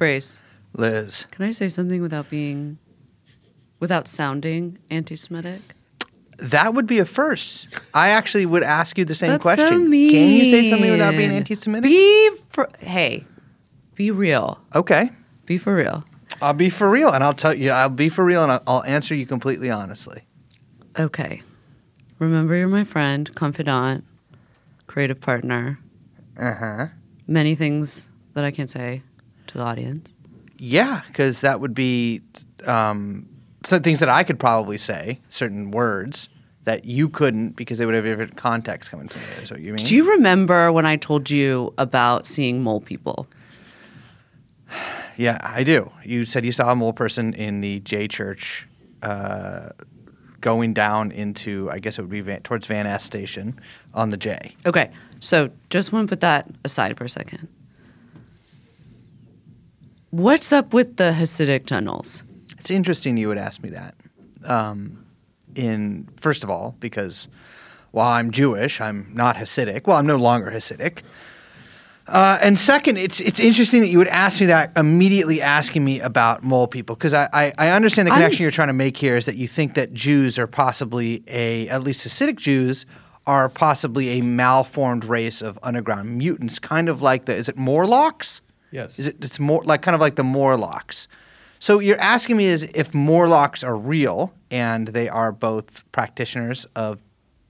Brace, Liz. can I say something without being, without sounding anti-Semitic? That would be a first. I actually would ask you the same That's so question. Can you say something without being anti-Semitic? Be for hey, be real. okay. Be for real. I'll be for real, and I'll tell you. I'll be for real, and I'll, I'll answer you completely honestly. Okay. Remember, you're my friend, confidant, creative partner. Uh huh. Many things that I can't say to the audience. Yeah, because that would be um, some things that I could probably say, certain words that you couldn't because they would have different context coming from it. Is what you mean? Do you remember when I told you about seeing mole people? yeah, I do. You said you saw a mole person in the J Church, uh, going down into I guess it would be Van, towards Van Ness Station on the J. Okay, so just want to put that aside for a second. What's up with the Hasidic tunnels? It's interesting you would ask me that. Um, in first of all, because while I'm Jewish, I'm not Hasidic. Well, I'm no longer Hasidic. Uh, and second, it's it's interesting that you would ask me that immediately asking me about mole people because I, I, I understand the I'm- connection you're trying to make here is that you think that Jews are possibly a at least Hasidic Jews are possibly a malformed race of underground mutants, kind of like the is it Morlocks? Yes. Is it? It's more like kind of like the Morlocks. So you're asking me is if Morlocks are real and they are both practitioners of,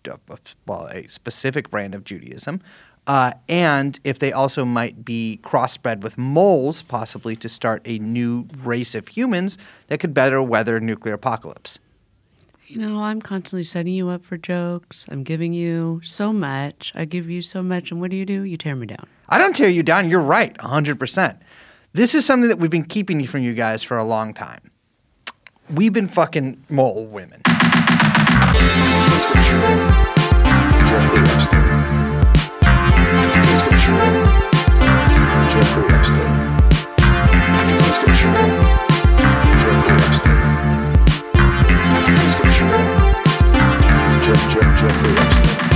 of well a specific brand of Judaism, uh, and if they also might be crossbred with moles, possibly to start a new race of humans that could better weather nuclear apocalypse. You know, I'm constantly setting you up for jokes. I'm giving you so much. I give you so much, and what do you do? You tear me down. I don't tear you down. You're right, 100%. This is something that we've been keeping from you guys for a long time. We've been fucking mole women. Jeffrey Epstein. Jeffrey Epstein. Jeffrey Epstein. Jeff, Jeff, Jeffrey Epstein.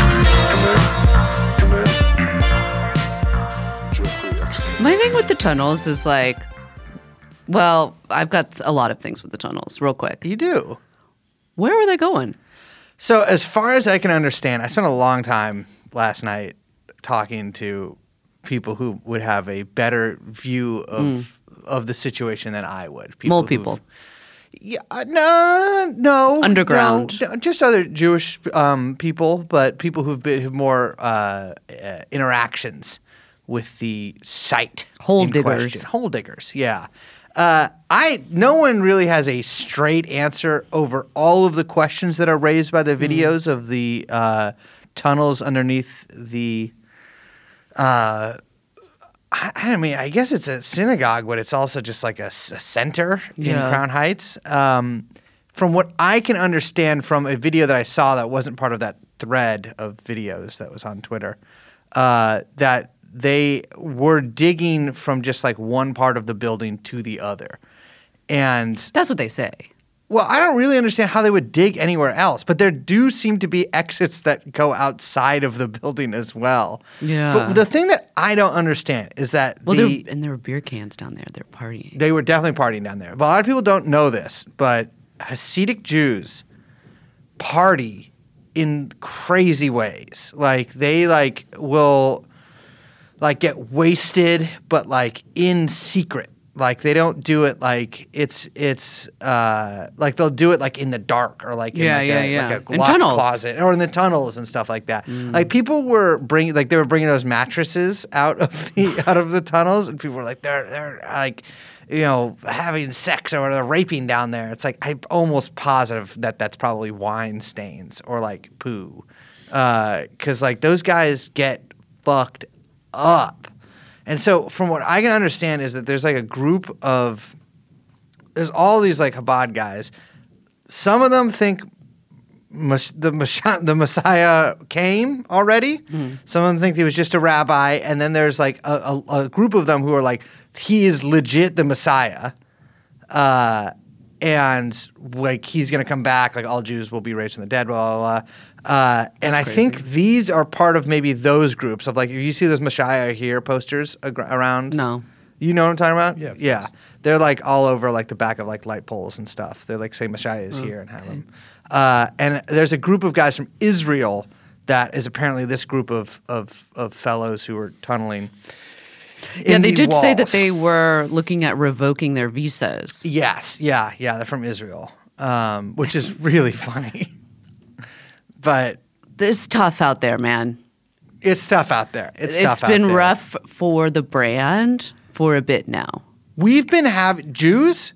My thing with the tunnels is like, well, I've got a lot of things with the tunnels, real quick. You do. Where were they going? So, as far as I can understand, I spent a long time last night talking to people who would have a better view of of the situation than I would. Mole who've- people. Yeah, uh, no, no, Underground. no, no, just other Jewish um, people, but people who've been who've more uh, uh, interactions with the site. Hole diggers. question. Hole diggers. Yeah. Uh, I no one really has a straight answer over all of the questions that are raised by the videos of the uh, tunnels underneath the. Uh, I, I mean, I guess it's a synagogue, but it's also just like a center Yeah. in Crown Heights. Um, from what I can understand from a video that I saw that wasn't part of that thread of videos that was on Twitter, uh, that they were digging from just like one part of the building to the other. And That's what they say. well, I don't really understand how they would dig anywhere else, but there do seem to be exits that go outside of the building as well. Yeah. But the thing that I don't understand is that Well, the, there and there were beer cans down there. They're partying. they were definitely partying down there. But a lot of people don't know this, but Hasidic Jews party in crazy ways. Like they like will like get wasted, but like in secret. Like they don't do it like it's it's uh like they'll do it like in the dark or like in Yeah, like yeah, a, yeah. like a locked. Mm. closet or in the tunnels and stuff like that. Like people were bringing like they were bringing those mattresses out of the out of the tunnels and people were like they're they're like you know having sex or they're raping down there. It's like I'm almost positive that that's probably wine stains or like poo. Uh, cuz like those guys get fucked up. And so, from what I can understand, is that there's like a group of there's all these like Chabad guys. Some of them think Mas- the Messiah, the Messiah came already. Some of them think he was just a rabbi, and then there's like a, a, a group of them who are like he is legit the Messiah, uh, and like he's gonna come back. Like all Jews will be raised from the dead. Blah blah blah. Uh, and I think these are part of maybe those groups of like you see those Messiah here posters ag- around. No. You know what I'm talking about? Yeah, Yeah. course. They're like all over like the back of like light poles and stuff. They're like same Messiah Oh, is here and have them. Uh, and there's a group of guys from Israel that is apparently this group of of, of fellows who are tunneling. Yeah, they these did say that they were looking at revoking their visas. Yes, yeah, yeah. They're from Israel, um, which is really funny. But It's tough out there, man. it's tough out there. It's, it's tough out been rough for the brand for a bit now. We've been having Jews.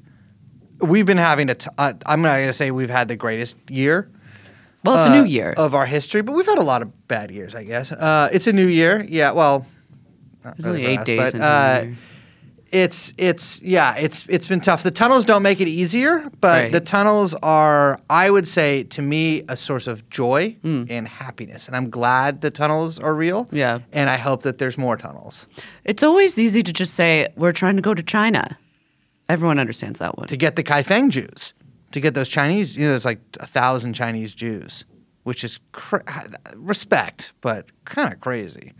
We've been having a. T- uh, I'm not gonna say we've had the greatest year. Well, it's a uh, new year. of our history, but we've had a lot of bad years, I guess. Uh, it's a new year, yeah. Well, There's only eight us, days but, into uh, the year. It's it's yeah, it's it's been tough. The tunnels don't make it easier, but Right. the tunnels are, I would say, to me, a source of joy Hmm. and happiness. And I'm glad the tunnels are real. Yeah. and I hope that there's more tunnels It's always easy to just say, we're trying to go to China. Everyone understands that one. to get the Kaifeng Jews, to get those Chinese. You know, there's like a thousand Chinese Jews, which is cra- respect, but kind of crazy.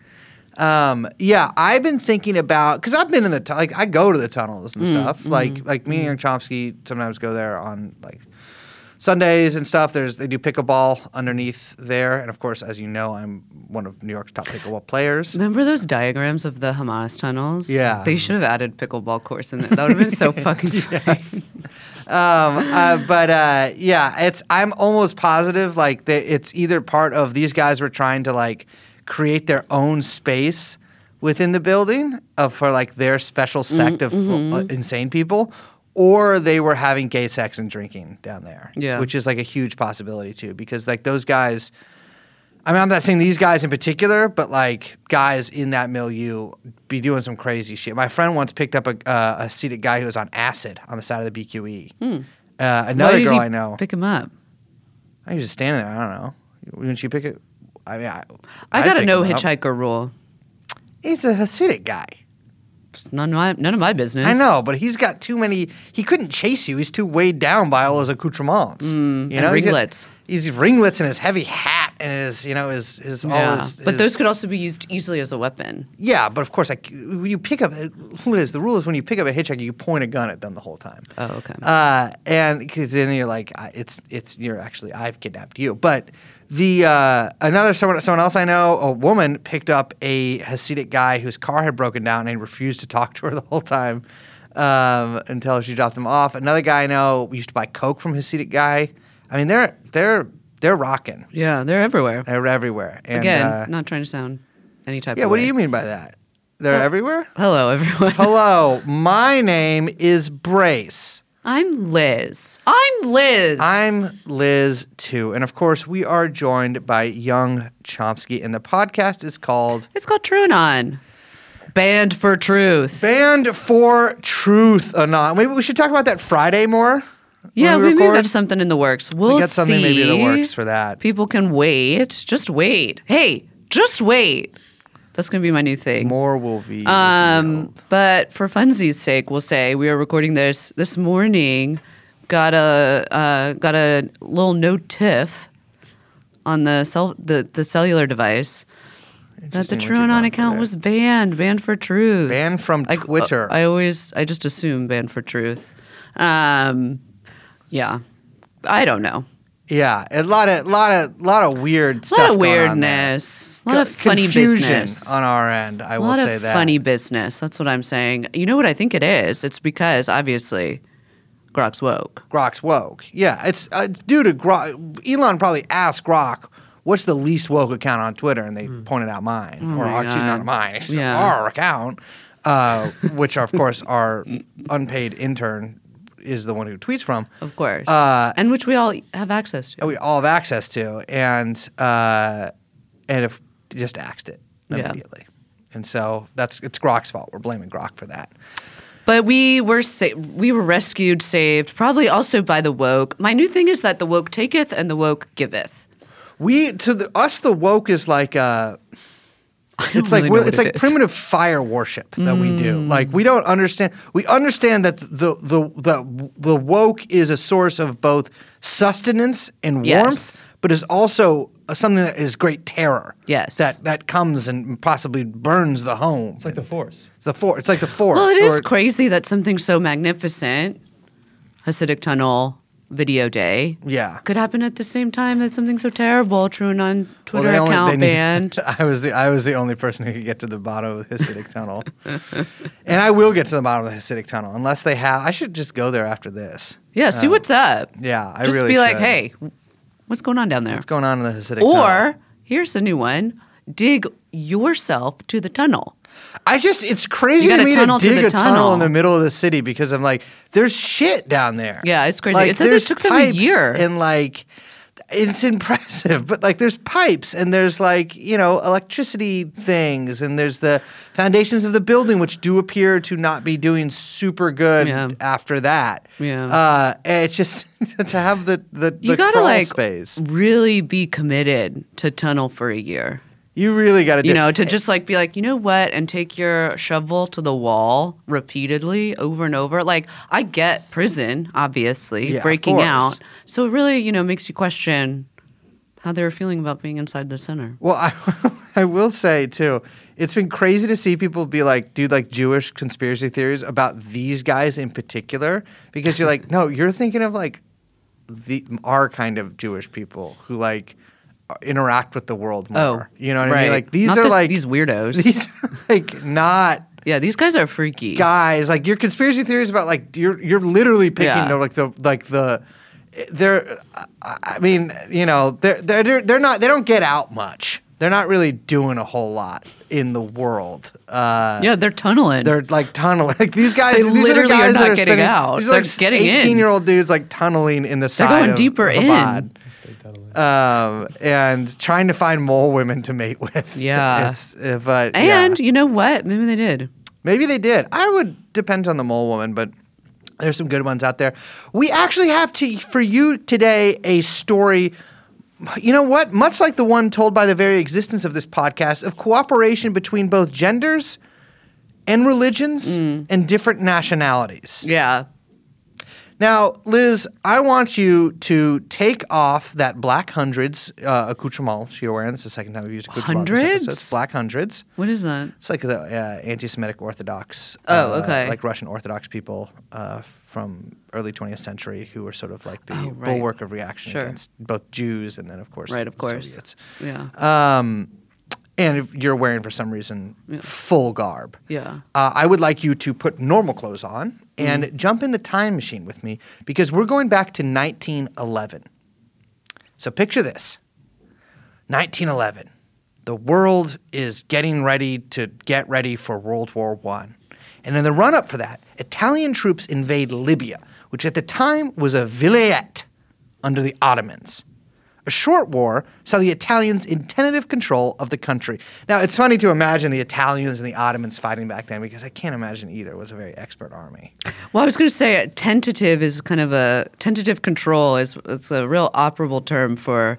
Um, yeah, I've been thinking about because I've been in the tu- like I go to the tunnels and stuff. Like like me and Chomsky sometimes go there on like Sundays and stuff. There's they do pickleball underneath there, and of course, as you know, I'm one of New York's top pickleball players. Remember those diagrams of the Hamas tunnels? Yeah. They should have added pickleball course in there. That would have been so fucking fun. um, uh, but uh, yeah, it's I'm almost positive like that it's either part of these guys were trying to like create their own space within the building of for like their special sect of uh, insane people, or they were having gay sex and drinking down there. Yeah. which is like a huge possibility too, because like those guys. I mean, I'm not saying these guys in particular, but like guys in that milieu be doing some crazy shit. My friend once picked up a, uh, a seated guy who was on acid on the side of the BQE. Uh, Why another girl I know. Pick him up. I was just standing there. I don't know. Wouldn't you pick it? I mean, I, I got a no hitchhiker rule. He's a Hasidic guy. It's none of my none of my business. I know, but he's got too many. He couldn't chase you. He's too weighed down by all those accoutrements. you and know, he's got- ringlets. He's ringlets and his heavy hat and his, you know, his his all Yeah. his. but his- those could also be used easily as a weapon. Yeah, but of course, like when you pick up, is? The rule is when you pick up a hitchhiker, you point a gun at them the whole time. Oh, okay. Uh, and 'cause then you're like, I- it's it's you're actually I've kidnapped you. But the uh, another someone someone else I know, a woman picked up a Hasidic guy whose car had broken down and refused to talk to her the whole time um, until she dropped him off. Another guy I know used to buy coke from Hasidic guy. I mean, they're they're they're rocking. yeah, they're everywhere. They're everywhere. And, Again, uh, not trying to sound any type of. yeah. of What do you mean by that? They're everywhere. Hello, everyone. Hello, my name is Brace. I'm Liz. I'm Liz. I'm Liz too. And of course, we are joined by young Chomsky, and the podcast is called It's called TrueAnon. Banned for Truth. Banned for Truth Anon. Maybe we should talk about that Friday more. yeah, we we got something in the works. We'll we got something see. maybe in the works for that. People can wait. Just wait. Hey, just wait. That's gonna be my new thing. More will be. Um, but for funsies' sake, we'll say we are recording this this morning. Got a uh, got a little notif on the cell the, the cellular device that the Interesting what you're TrueAnon going for account was banned, banned for truth. Banned from I- Twitter. I always I just assume banned for truth. Um, yeah, I don't know. Yeah, a lot of, lot of, lot of weird stuff. A stuff. lot of going on there. weirdness. A lot of funny confusion business. on our end. I a will lot say of that. funny business. That's what I'm saying. You know what I think it is? It's because obviously Grok's woke. Grok's woke. Yeah, it's, uh, it's due to Grok. Elon probably asked Grok, "What's the least woke account on Twitter?" And they pointed out mine, or. Oh my actually God. not mine, it's Yeah. our account, uh, which of course our unpaid intern is the one who tweets from. Of course. Uh, and which we all have access to. we all have access to, and uh, and if just axed it Yeah. immediately. And so that's it's Grok's fault. We're blaming Grok for that. But we were sa- we were rescued, saved, probably also by the woke. My new thing is that the woke taketh and the woke giveth. We to the, us the woke is like uh it's like really we're- know what it's it like is. primitive fire worship that we do. Mm. Like we don't understand. We understand that the the the the woke is a source of both sustenance and warmth, Yes. but is also uh, something that is great terror. Yes. That that comes and possibly burns the home. It's like the Force. It's the force. It's like the force. Well, it is or- crazy that something so magnificent, Hasidic Tunnel Video Day, Yeah. could happen at the same time as something so terrible. TrueAnon on Twitter they only- account banned. I was the I was the only person who could get to the bottom of the Hasidic tunnel, and I will get to the bottom of the Hasidic tunnel unless they have. I should just go there after this. Yeah, see Um, what's up. Yeah, I Just really be like, should. hey, what's going on down there? what's going on in the Hasidic tunnel? Or here's a new one: dig yourself to the tunnel. I just it's crazy to me to tunnel to dig a tunnel. tunnel. in the middle of the city because I'm like, there's shit down there. Yeah, it's crazy. Like, It said it took them a year. and like. It's impressive, but like there's pipes and there's like, you know, electricity things and there's the foundations of the building which do appear to not be doing super good Yeah. after that. Yeah. Uh, it's just to have the the, You the gotta like space. really be committed to tunnel for a year. You really got to You know, to just like be like, you know what, and take your shovel to the wall repeatedly over and over. Like, I get prison, obviously, Yeah, breaking out. So it really, you know, makes you question how they were feeling about being inside the center. Well, I, I will say too, it's been crazy to see people be like, do like Jewish conspiracy theories about these guys in particular, because you're like, no, you're thinking of like the our kind of Jewish people who like interact with the world more. Oh, you know what I right. mean? Like these Not are this- like these weirdos. These are like not yeah, these guys are freaky. guys. Like your conspiracy theories about like you're you're literally picking Yeah. the like the like the they're I I mean you know they're they're they're not they don't get out much. They're not really doing a whole lot in the world. Uh, yeah, they're tunneling. They're like tunneling. Like these guys, They these are literally are guys that not are getting spending- out. These They're like getting in. eighteen-year-old dudes like tunneling in the They're side. going of- deeper of in. Chabad, Stay tunneling. um, and trying to find mole women to mate with. Yeah. it's, uh, but yeah. and you know what? Maybe they did. Maybe they did. I would depends on the mole woman, but there's some good ones out there. We actually have to for you today a story. You know what? Much like the one told by the very existence of this podcast of cooperation between both genders and religions mm. and different nationalities. Yeah. Now, Liz, I want you to take off that black hundreds uh, accoutrement you're wearing. This is the second time we've used accoutrement. Hundreds? Black hundreds. What is that? It's like the uh, anti-Semitic Orthodox. Oh, uh, okay. Like Russian Orthodox people uh, from early 20th century who were sort of like the Oh, right. bulwark of reaction Sure. against both Jews and then, of course, Right, of course. Soviets. Yeah. Um, and if you're wearing, for some reason, full garb. Yeah. Uh, I would like you to put normal clothes on and Mm-hmm. jump in the time machine with me because we're going back to 1911. So picture this 1911. The world is getting ready to get ready for World War One. And in the run up for that, Italian troops invade Libya, which at the time was a vilayet under the Ottomans. A short war saw the Italians in tentative control of the country. Now, it's funny to imagine the Italians and the Ottomans fighting back then because I can't imagine either was a very expert army. Well, I was going to say uh, tentative is kind of a tentative control is it's a real operable term for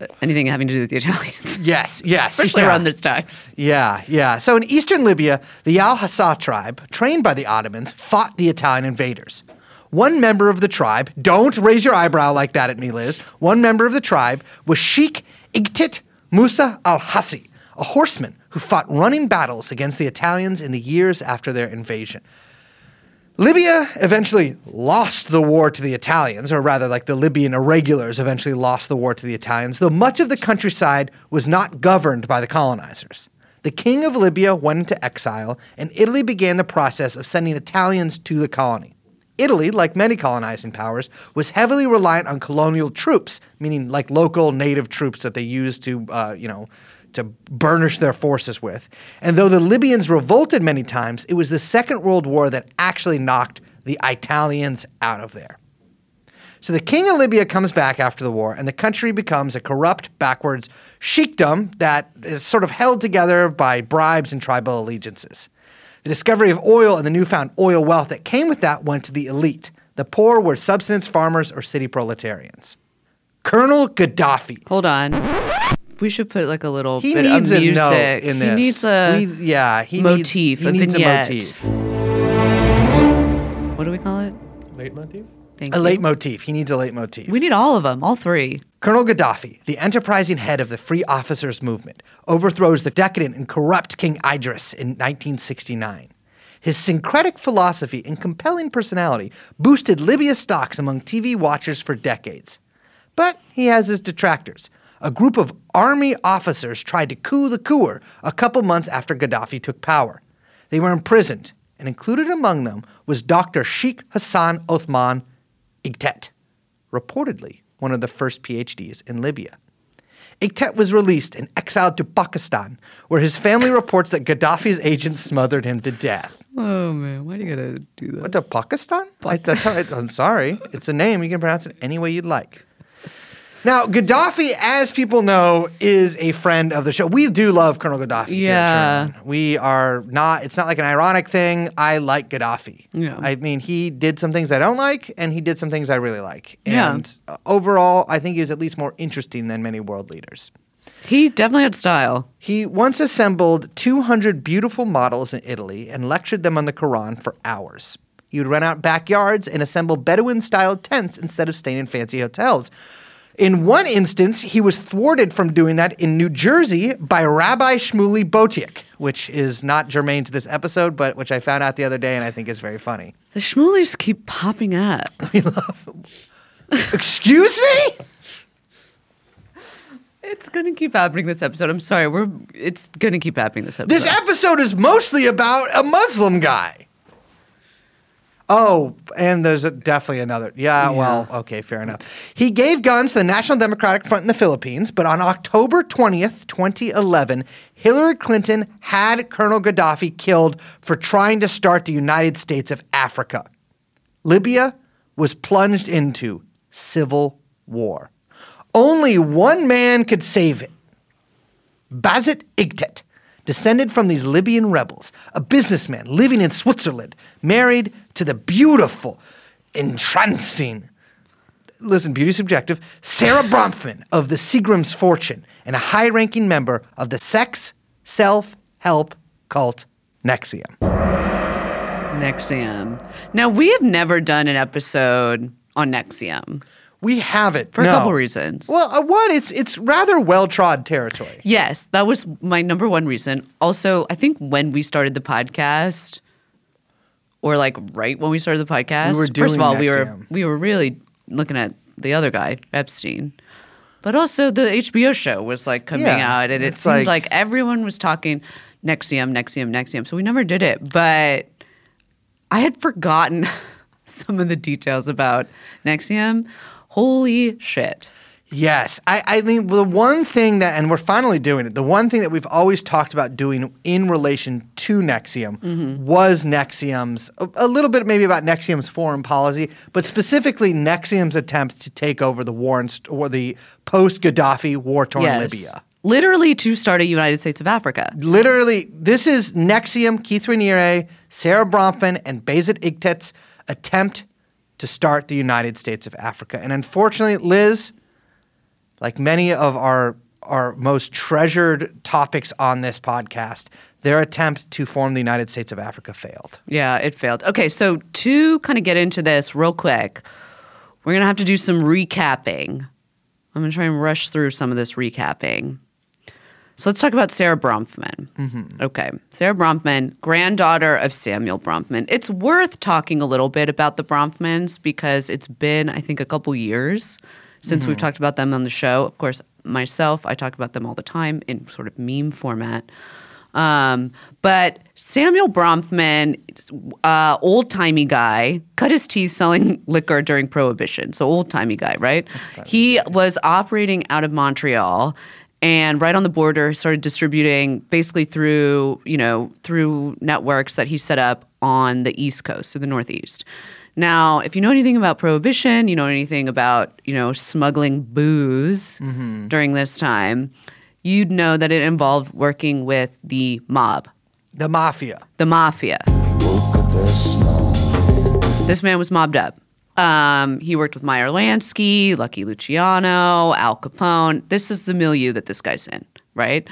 uh, anything having to do with the Italians, Yes, yes. especially yeah. around this time. Yeah, yeah. So in eastern Libya, the Al Hassa tribe, trained by the Ottomans, fought the Italian invaders. One member of the tribe, don't raise your eyebrow like that at me, Liz. One member of the tribe was Sheikh Igtit Musa al Hassi, a horseman who fought running battles against the Italians in the years after their invasion. Libya eventually lost the war to the Italians, or rather, like the Libyan irregulars eventually lost the war to the Italians, though much of the countryside was not governed by the colonizers. The king of Libya went into exile, and Italy began the process of sending Italians to the colony. Italy, like many colonizing powers, was heavily reliant on colonial troops, meaning like local native troops that they used to, uh, you know, to burnish their forces with. And though the Libyans revolted many times, it was the Second World War that actually knocked the Italians out of there. So the king of Libya comes back after the war, and the country becomes a corrupt, backwards sheikdom that is sort of held together by bribes and tribal allegiances. The discovery of oil and the newfound oil wealth that came with that went to the elite. The poor were subsistence farmers or city proletarians. Colonel Gaddafi. Hold on. We should put like a little He bit needs of a music. note in this. He needs a We- yeah, he motif, needs, he a needs vignette. a motif. what do we call it? Leitmotif? Thank A you. leitmotif. He needs a leitmotif. We need all of them, all three. Colonel Gaddafi, the enterprising head of the Free Officers Movement, overthrows the decadent and corrupt King Idris in 1969. His syncretic philosophy and compelling personality boosted Libya's stocks among TV watchers for decades. But he has his detractors. A group of army officers tried to coup the couper a couple months after Gaddafi took power. They were imprisoned, and included among them was Dr. Sheikh Hassan Othman Igtet reportedly one of the first PhDs in Libya. Igtet was released and exiled to Pakistan, where his family reports that Gaddafi's agents smothered him to death. Oh man, why do you gotta do that? What to Pakistan? I, how it- I'm sorry. It's a name. You can pronounce it any way you'd like. Now, Gaddafi, as people know, is a friend of the show. We do love Colonel Gaddafi. Yeah. We are not, it's not like an ironic thing. I like Gaddafi. Yeah. I mean, he did some things I don't like, and he did some things I really like. Yeah. And uh, overall, I think he was at least more interesting than many world leaders. He definitely had style. He once assembled 200 beautiful models in Italy and lectured them on the Quran for hours. He would rent out backyards and assemble Bedouin style tents instead of staying in fancy hotels. In one instance, he was thwarted from doing that in New Jersey by Rabbi Shmuley Boteach, which is not germane to this episode, but which I found out the other day and I think is very funny. The Shmuleys keep popping up. Excuse me? It's gonna keep happening this episode. I'm sorry. We're it's gonna keep happening this episode. This episode is mostly about a Muslim guy. Oh, and there's a, definitely another. Yeah, well, okay, fair enough. He gave guns to the National Democratic Front in the Philippines, but on October 20th, 2011, Hillary Clinton had Colonel Gaddafi killed for trying to start the United States of Africa. Libya was plunged into civil war. Only one man could save it. Basit Igtet, descended from these Libyan rebels, a businessman living in Switzerland, married to the beautiful, entrancing, listen, beauty subjective, Sara Bronfman of the Seagram's Fortune, and a high ranking member of the sex self help cult NXIVM. NXIVM. Now we have never done an episode on NXIVM We have it for a couple reasons. Well, uh, one, it's it's rather well trod territory. Yes, that was my number one reason. Also, I think when we started the podcast, or like right when we started the podcast, We first of all, we were NXIVM. we were really looking at the other guy, Epstein. But also the HBO show was like coming Yeah, out, and it seemed like- like, everyone was talking NXIVM, NXIVM, NXIVM. So we never did it. But I had forgotten some of the details about NXIVM. Holy shit! Yes. I, I mean, the one thing that, and we're finally doing it, the one thing that we've always talked about doing in relation to NXIVM Mm-hmm. was NXIVM's, a, a little bit maybe about NXIVM's foreign policy, but specifically NXIVM's attempt to take over the war and st- or the post Gaddafi war torn Yes. Libya. Literally to start a United States of Africa. Literally, this is NXIVM, Keith Raniere, Sara Bronfman, and Basit Igtet's attempt to start the United States of Africa. And unfortunately, Liz, like many of our our most treasured topics on this podcast, their attempt to form the United States of Africa failed. Yeah, it failed. Okay, so to kind of get into this real quick, we're going to have to do some recapping. I'm going to try and rush through some of this recapping. So let's talk about Sara Bronfman. Okay, Sara Bronfman, granddaughter of Samuel Bronfman. It's worth talking a little bit about the Bronfmans because it's been, I think, a couple years since we've talked about them on the show. Of course, myself, I talk about them all the time in sort of meme format. Um, but Samuel Bronfman, uh, old timey guy, cut his teeth selling liquor during Prohibition. So old timey guy, right? He was operating out of Montreal and right on the border started distributing basically through you know through networks that he set up on the east coast or the northeast. Now if you know anything about prohibition you know anything about you know smuggling booze mm-hmm. during this time you'd know that it involved working with the mob. The mafia. the mafia. This man was mobbed up. Um, he worked with Meyer Lansky, Lucky Luciano, Al Capone. This is the milieu that this guy's in, right?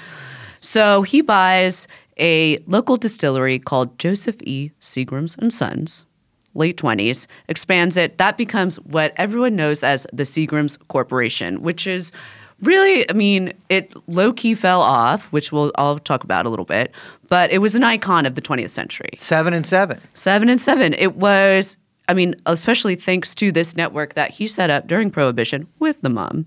So he buys a local distillery called Joseph E. Seagram's and Sons, late 20s, expands it. That becomes what everyone knows as the Seagrams Corporation, which is really, I mean, it low key fell off, which we'll I'll talk about a little bit, but it was an icon of the 20th century. Seven and seven. Seven and seven. It was, I mean, especially thanks to this network that he set up during Prohibition with the mom.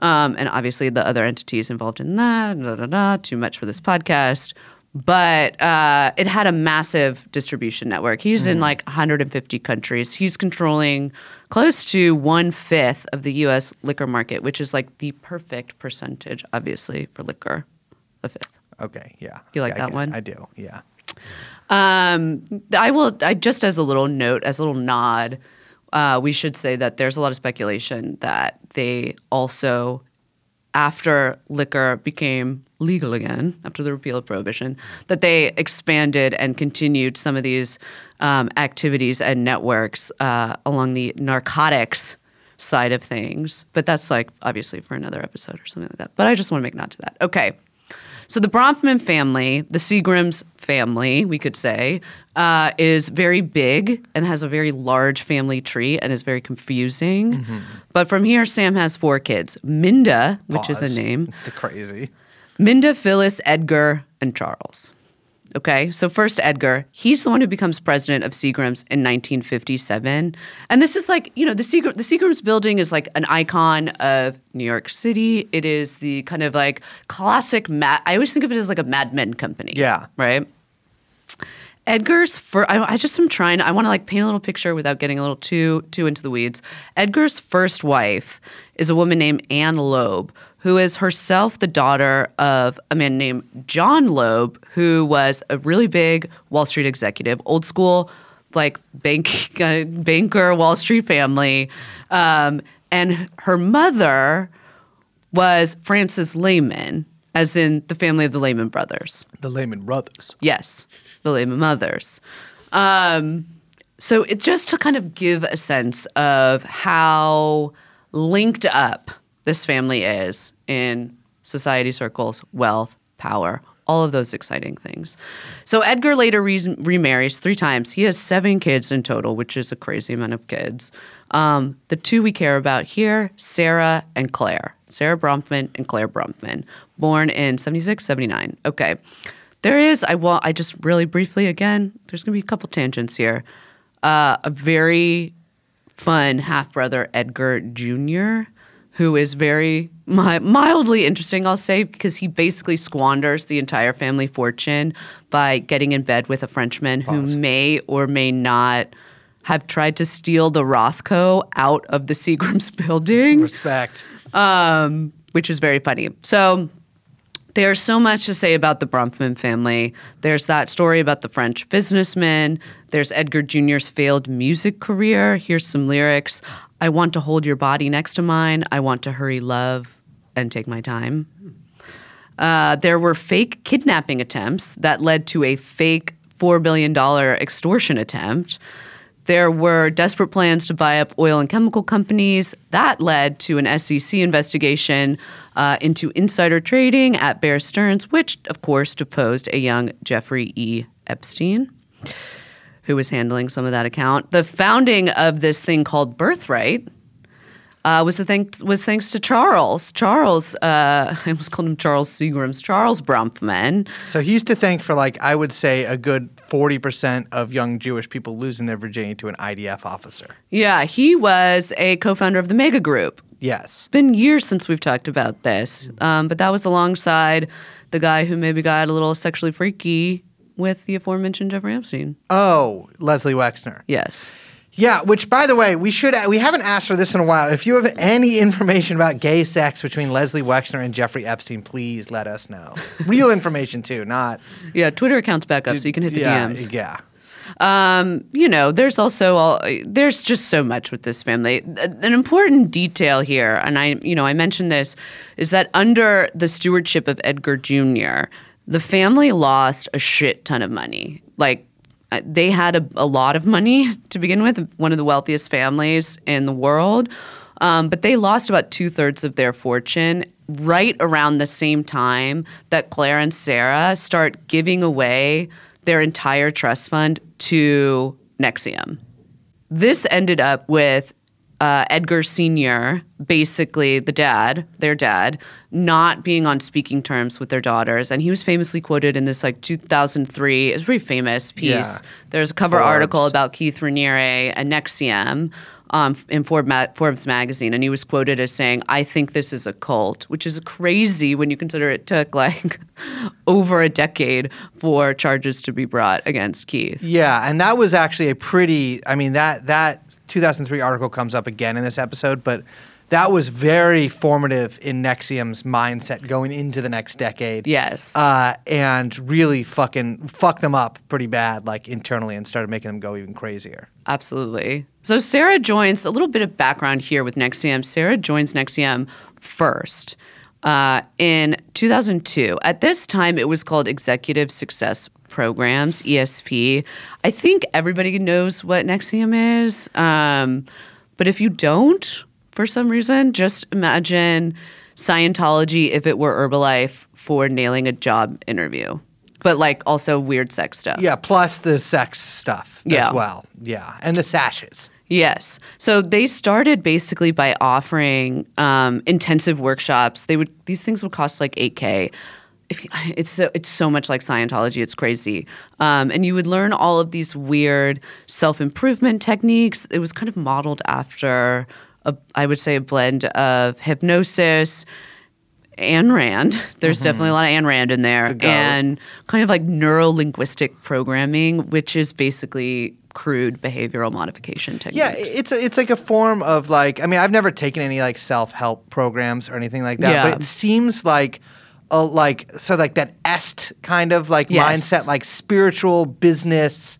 Um, and obviously the other entities involved in that, da, da, da, too much for this podcast. But uh, it had a massive distribution network. He's in like 150 countries. He's controlling close to one fifth of the US liquor market, which is like the perfect percentage, obviously, for liquor. A fifth. Okay, yeah. You like Yeah, that one? I do. Yeah. Um, I will. I just as a little note, as a little nod, uh, we should say that there's a lot of speculation that they also, after liquor became legal again, after the repeal of prohibition, that they expanded and continued some of these um, activities and networks uh, along the narcotics side of things. But that's like obviously for another episode or something like that. But I just want to make nod to that. Okay. So the Bronfman family, the Seagrams family, we could say, uh, is very big and has a very large family tree and is very confusing. But from here, Sam has four kids: Minda, which is a name, The crazy. Minda, Phyllis, Edgar, and Charles. Okay, so first Edgar, he's the one who becomes president of Seagrams in 1957, and this is like you know the Seagram, the Seagrams building is like an icon of New York City. It is the kind of like classic. Mad, I always think of it as like a Mad Men company. Yeah. right. Edgar's for I, I just am trying. I want to like paint a little picture without getting a little too too into the weeds. Edgar's first wife is a woman named Anne Loeb, who is herself the daughter of a man named John Loeb, who was a really big Wall Street executive, old school like bank uh, banker Wall Street family, um, and her mother was Frances Lehman, as in the family of the Lehman brothers. The Lehman Brothers. Yes, the Lehman Mothers. Um, so it just to kind of give a sense of how linked up this family is in society circles, wealth, power, all of those exciting things. So Edgar later re- remarries three times. He has seven kids in total, which is a crazy amount of kids. Um, the two we care about here, Sara and Clare. Sara Bronfman and Clare Bronfman, born in 76, 79. Okay. There is, I want, I just really briefly, again, there's going to be a couple tangents here. Uh, a very fun half brother, Edgar Jr., who is very mi- mildly interesting, I'll say, because he basically squanders the entire family fortune by getting in bed with a Frenchman who may or may not have tried to steal the Rothko out of the Seagram's building Respect. um, which is very funny. So there's so much to say about the Bronfman family. There's that story about the French businessman. There's Edgar Jr.'s failed music career. Here's some lyrics I want to hold your body next to mine. I want to hurry love and take my time. Uh, there were fake kidnapping attempts that led to a fake $4 billion extortion attempt. There were desperate plans to buy up oil and chemical companies. That led to an SEC investigation uh, into insider trading at Bear Stearns, which, of course, deposed a young Jeffrey E. Epstein, who was handling some of that account. The founding of this thing called Birthright uh, was the thing was thanks to Charles. Charles, uh, I almost called him Charles Seagrams. Charles Bronfman. So he's to thank for like I would say a good forty percent of young Jewish people losing their virginity to an IDF officer. Yeah, he was a co-founder of the Mega Group. Yes. been years since we've talked about this, um, but that was alongside the guy who maybe got a little sexually freaky with the aforementioned Jeffrey Epstein. Oh, Leslie Wexner. Yes. Yeah, which by the way, we should we haven't asked for this in a while. If you have any information about gay sex between Leslie Wexner and Jeffrey Epstein, please let us know. Real information too, not Yeah, Twitter account's back up, so you can hit the yeah, DMs. Yeah. Um, you know, there's also all there's just so much with this family. An important detail here, and I, you know, I mentioned this, is that under the stewardship of Edgar Jr., the family lost a shit ton of money. Like uh, they had a, a lot of money to begin with, one of the wealthiest families in the world. Um, but they lost about two thirds of their fortune right around the same time that Clare and Sara start giving away their entire trust fund to NXIVM. this ended up with uh, Edgar Sr., basically the dad, their dad, not being on speaking terms with their daughters. And he was famously quoted in this like 2003, it's a pretty famous piece. Yeah. There's a cover Forbes. article about Keith Raniere and NXIVM um, in Forbes, ma- Forbes magazine, and he was quoted as saying, "I think this is a cult," which is crazy when you consider it took like over a decade for charges to be brought against Keith. Yeah, and that was actually a pretty. I mean that that 2003 article comes up again in this episode, but that was very formative in NXIVM's mindset going into the next decade. Yes. uh, and really fucking fucked them up pretty bad, like internally, and started making them go even crazier. Absolutely. So Sara joins a little bit of background here with NXIVM. Sara joins NXIVM first uh, in 2002. At this time, it was called Executive Success Programs (ESP). I think everybody knows what NXIVM is, um, but if you don't, for some reason, just imagine Scientology if it were Herbalife for nailing a job interview, but like also weird sex stuff. Yeah, plus the sex stuff Yeah. as well. Yeah, and the sashes. Yes. So they started basically by offering um, intensive workshops. They would these things would cost like eight k. If you, it's so it's so much like Scientology, it's crazy. Um, and you would learn all of these weird self improvement techniques. It was kind of modeled after a, I would say a blend of hypnosis. Ayn Rand. There's definitely a lot of Ayn Rand in there. And kind of like neuro linguistic programming, which is basically crude behavioral modification techniques. Yeah, it's a, it's like a form of like I mean I've never taken any like self help programs or anything like that, Yeah. but it seems like a like so like that est kind of like Yes. mindset, like spiritual business,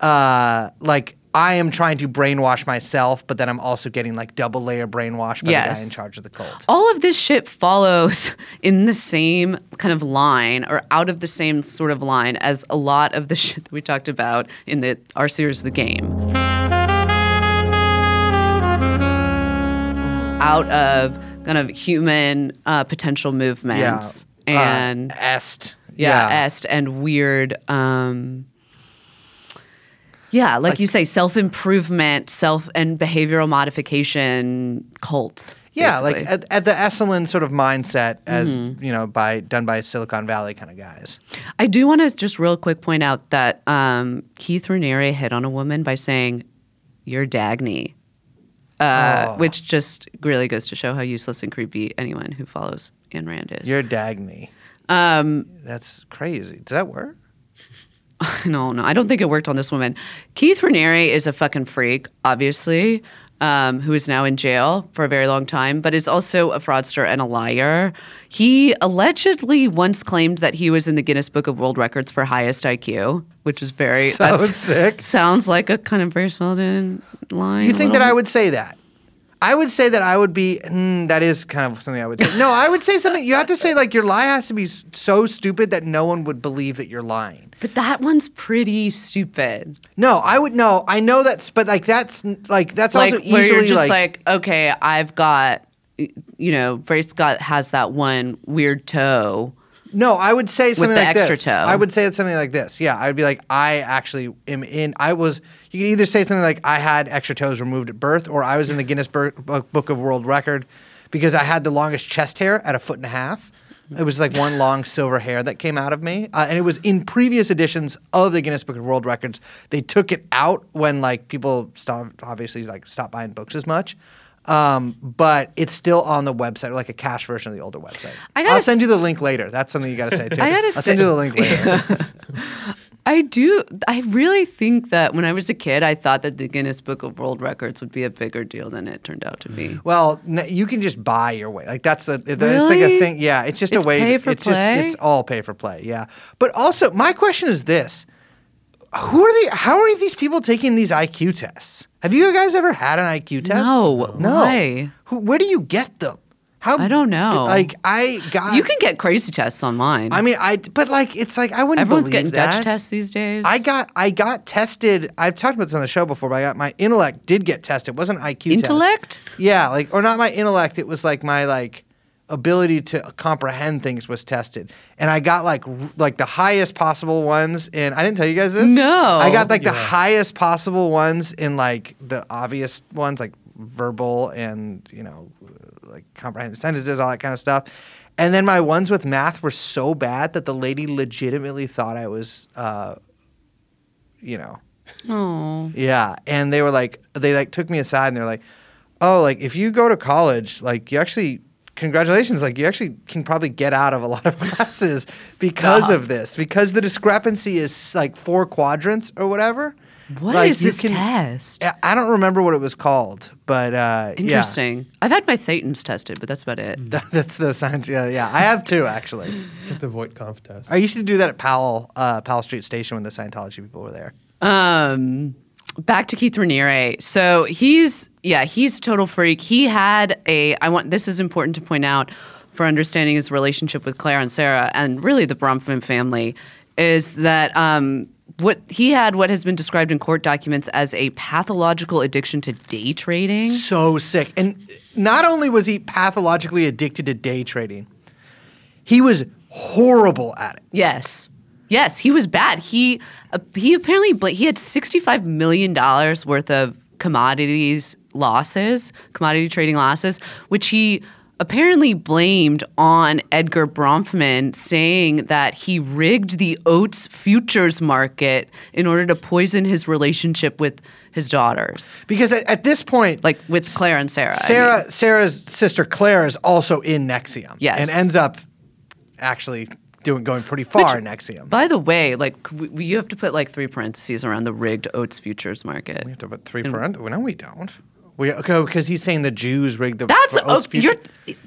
uh, like I am trying to brainwash myself, but then I'm also getting like double layer brainwash by the guy Yes. in charge of the cult. all of this shit follows in the same kind of line or out of the same sort of line as a lot of the shit that we talked about in the our series The Game. Out of kind of human uh, potential movements yeah, and uh, est, yeah, est and weird um yeah, like, you say, self improvement, self and behavioral modification cult. Yeah, basically. like at, at the Esalen sort of mindset, as Mm-hmm. you know, by done by Silicon Valley kind of guys. I do want to just real quick point out that um, Keith Raniere hit on a woman by saying, "You're Dagny," uh, Oh. which just really goes to show how useless and creepy anyone who follows Ayn Rand is. You're Dagny. um, That's crazy. Does that work? no, no, I don't think it worked on this woman. Keith Raniere is a fucking freak, obviously, um, who is now in jail for a very long time, but is also a fraudster and a liar. He allegedly once claimed that he was in the Guinness Book of World Records for highest IQ, which is very So sick. Sounds like a kind of Brace Belden line. You think that little I would say that? I would say that I would be. Mm, that is kind of something I would say. No, I would say something. You have to say like your lie has to be so stupid that no one would believe that you're lying. But that one's pretty stupid. No, I would no. I know that's, but like that's like that's like also where easily you're just like, like, okay, I've got, you know, Bryce Scott has that one weird toe. No, I would say something the like extra this. toe. I would say it something like this. Yeah, I would be like, I actually am in. I was. You could either say something like, I had extra toes removed at birth, or I was in the Guinness Bur- Book Book of World Record because I had the longest chest hair at a foot and a half. It was like one long silver hair that came out of me, uh, and it was in previous editions of the Guinness Book of World Records. They took it out when like people stopped, obviously like stopped buying books as much. Um, but it's still on the website, like a cache version of the older website. I gotta I'll send you the link later. That's something you got to say too. I gotta I'll send you the link later. I do. I really think that when I was a kid, I thought that the Guinness Book of World Records would be a bigger deal than it turned out to be. well, you can just buy your way. Like that's a really? it's like a thing. Yeah, it's just It's a way. pay for it's play? just it's all pay for play. Yeah, but also my question is this: Who are the? How are these people taking these IQ tests? Have you guys ever had an IQ test? No. Why? Where do you get them? How? I don't know. Like I got. You can get crazy tests online. I mean, I. But like, it's like I wouldn't. Everyone's believe getting Dutch tests these days. I got I got tested. I've talked about this on the show before, but I got my intellect did get tested. It wasn't an IQ test. Intellect? Yeah, like or not my intellect. It was like my like ability to comprehend things was tested, and I got like r- like the highest possible ones. And I didn't tell you guys this. No. I got like the highest possible ones in like the obvious ones, like verbal and you know, like comprehend sentences, all that kind of stuff. And then my ones with math were so bad that the lady legitimately thought I was, uh, you know, Oh. yeah, and they were like, they like took me aside and they're like, oh, like if you go to college, like you actually, congratulations, like you actually can probably get out of a lot of classes because of this, because the discrepancy is like four quadrants or whatever. What is Like, you this can- test? I- I don't remember what it was called, but uh, yeah. Interesting. I've had my thetans tested, but that's about it. That- That's the science. Yeah, yeah. I have two actually. Took the Voight-Kampff test. I used to do that at Powell, uh, Powell Street Station when the Scientology people were there. Um, back to Keith Raniere. So he's yeah, he's a total freak. He had a I want this is important to point out for understanding his relationship with Clare and Sara and really the Bronfman family is that um what he had what has been described in court documents as a pathological addiction to day trading. so sick. And not only was he pathologically addicted to day trading, he was horrible at it. Yes. Yes, he was bad. He uh, he apparently bla- he had 65 million dollars worth of commodities losses, commodity trading losses, which he apparently blamed on Edgar Bronfman saying that he rigged the oats futures market in order to poison his relationship with his daughters, Because at, at this point, like with Clare and Sara. I mean. Sara, Sara's sister Clare is also in NXIVM. Yes. And ends up actually doing going pretty far in NXIVM. By the way, like we, we- you have to put like three parentheses around the rigged oats futures market. we have to put three parent. No, we don't. We okay oh, because he's saying the Jews rigged the. That's oh, you're,